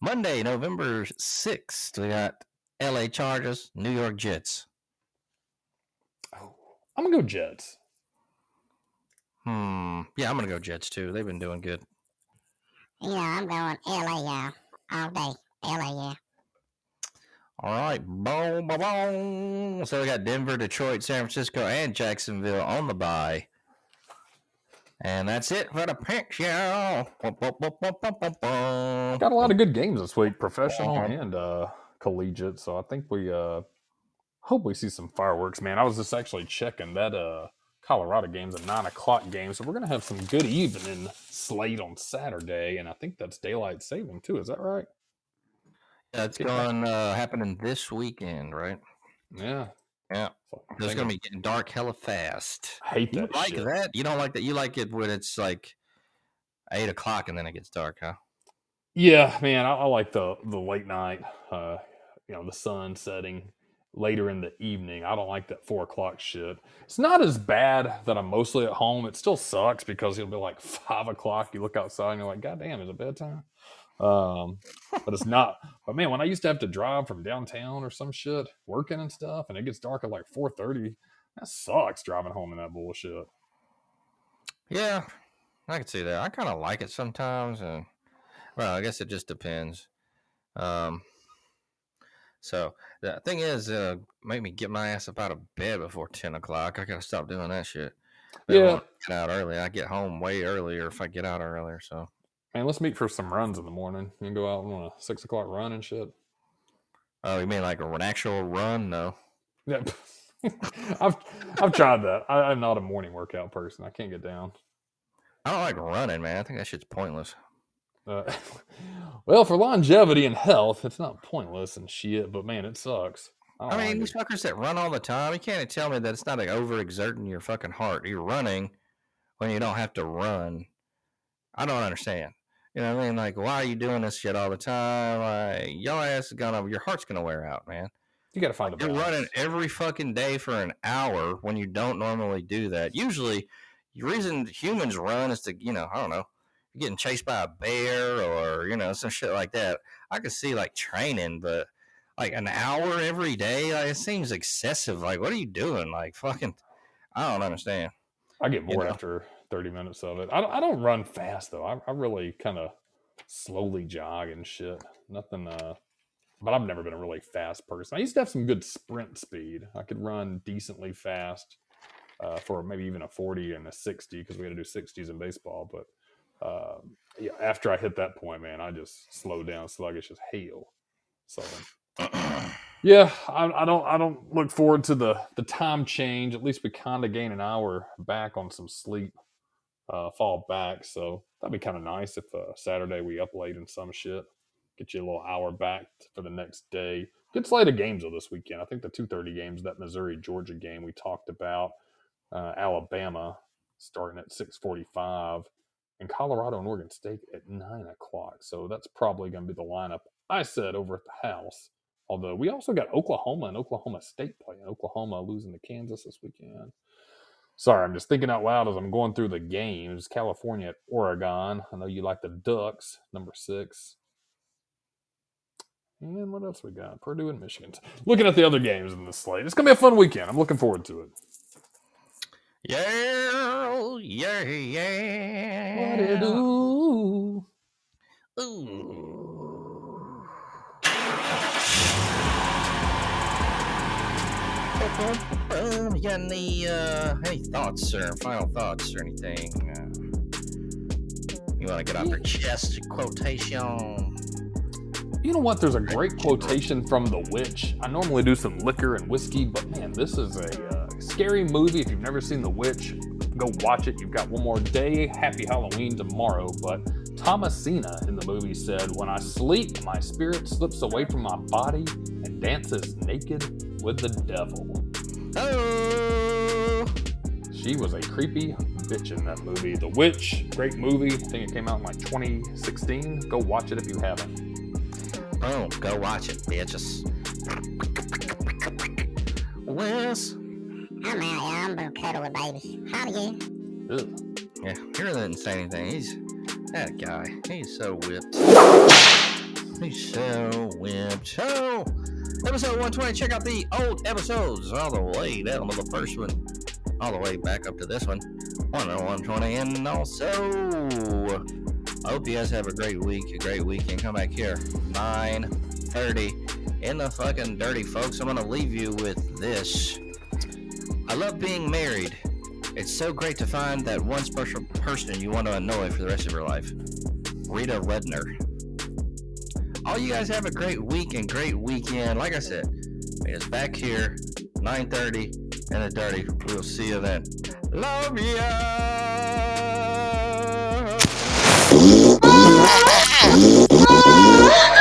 Monday, November 6th, we got LA Chargers, New York Jets. Oh, I'm gonna go Jets. Hmm. Yeah, I'm going to go Jets too. They've been doing good. Yeah, I'm going LA, yeah. All day. LA, yeah. All right. Boom, boom, boom. So we got Denver, Detroit, San Francisco, and Jacksonville on the bye. And that's it for the pick show. Got a lot of good games this week, professional and uh, collegiate. So I think we uh, hope we see some fireworks, man. I was just actually checking that uh, Colorado game's a nine o'clock game, so we're gonna have some good evening slate on Saturday, and I think that's daylight saving too. Is that right? That's back. going uh, happening this weekend, right? Yeah. Yeah. So It's going to be getting dark hella fast. I hate You that like shit. that? You don't like that? You like it when it's like eight o'clock and then it gets dark, huh? Yeah, man, I, I like the the late night. Uh, you know, the sun setting later in the evening. I don't like that four o'clock shit. It's not as bad that I'm mostly at home. It still sucks because it'll be like five o'clock. You look outside and you're like, God damn, is it bedtime? Um, but it's not. But man, when I used to have to drive from downtown or some shit, working and stuff, and it gets dark at like four thirty, That sucks driving home in that bullshit. Yeah, I can see that. I kind of like it sometimes, and well, I guess it just depends. Um, so the thing is, uh, make me get my ass up out of bed before ten o'clock. I gotta stop doing that shit. Then I Yeah. get out early. I get home way earlier if I get out earlier. So Man, let's meet for some runs in the morning. and go out on a six o'clock run and shit. oh, you mean like an actual run? No. Yeah, I've I've tried that. I, I'm not a morning workout person. I can't get down. I don't like running, man. I think that shit's pointless. Uh, well, for longevity and health, it's not pointless and shit. But man, it sucks. I don't mean, like these it. fuckers that run all the time, you can't tell me that it's not like overexerting your fucking heart. You're running when you don't have to run. I don't understand. You know what I mean? Like, why are you doing this shit all the time? Like, your ass is gonna, your heart's gonna wear out, man. you got to find a You're running every fucking day for an hour when you don't normally do that. Usually, the reason humans run is to, you know, I don't know, you're getting chased by a bear or, you know, some shit like that. I could see like training, but like an hour every day, like, it seems excessive. Like, what are you doing? Like, fucking, I don't understand. I get you bored know. after 30 minutes of it. I don't, I don't run fast though. I, I really kind of slowly jog and shit. Nothing. Uh, but I've never been a really fast person. I used to have some good sprint speed. I could run decently fast uh, for maybe even a 40 and a 60 because we had to do 60s in baseball. But uh, yeah, after I hit that point, man, I just slowed down sluggish as hell. So yeah, I, I don't I don't look forward to the the time change. At least we kind of gain an hour back on some sleep, uh, fall back. So that'd be kind of nice if uh, Saturday we up late and some shit. Get you a little hour back for the next day. Good slate of games though this weekend. I think the two thirty games, that Missouri Georgia game we talked about, uh, Alabama starting at six forty five, and Colorado and Oregon State at nine o'clock. So that's probably going to be the lineup I said over at the house. Although we also got Oklahoma and Oklahoma State playing. Oklahoma losing to Kansas this weekend. Sorry, I'm just thinking out loud as I'm going through the games. California at Oregon. I know you like the Ducks, number six. And what else we got? Purdue and Michigan. Looking at the other games in the slate. It's gonna be a fun weekend. I'm looking forward to it. yeah, yeah, yeah. What it do? Ooh. You got any uh, any thoughts or final thoughts or anything? Uh, you want to get off your chest, quotation? You know what? There's a great quotation from The Witch. I normally do some liquor and whiskey, but man, this is a uh, scary movie. If you've never seen The Witch, go watch it. You've got one more day. Happy Halloween tomorrow. But Thomasina in the movie said, When I sleep, my spirit slips away from my body and dances naked with the devil. Oh, She was a creepy bitch in that movie. The Witch, great movie. I think it came out in like 2016. Go watch it if you haven't. boom! Go watch it, bitches. Wes, I'm out, y'all. I'm gonna cuddle with baby. Howdy, you. Ugh. yeah, he really didn't say anything. He's that guy. He's so whipped. He's so whipped. So, episode 120. Check out the old episodes all the way down to the first one, all the way back up to this one. 120. And also, I hope you guys have a great week, a great weekend. Come back here, 9:30 in the fucking dirty, folks. I'm gonna leave you with this. I love being married. It's so great to find that one special person you want to annoy for the rest of your life. Rita Rudner. All you guys have a great week and great weekend. Like I said, it's back here, 9:30 and the dirty. We'll see you then. Love ya. Ah! Ah!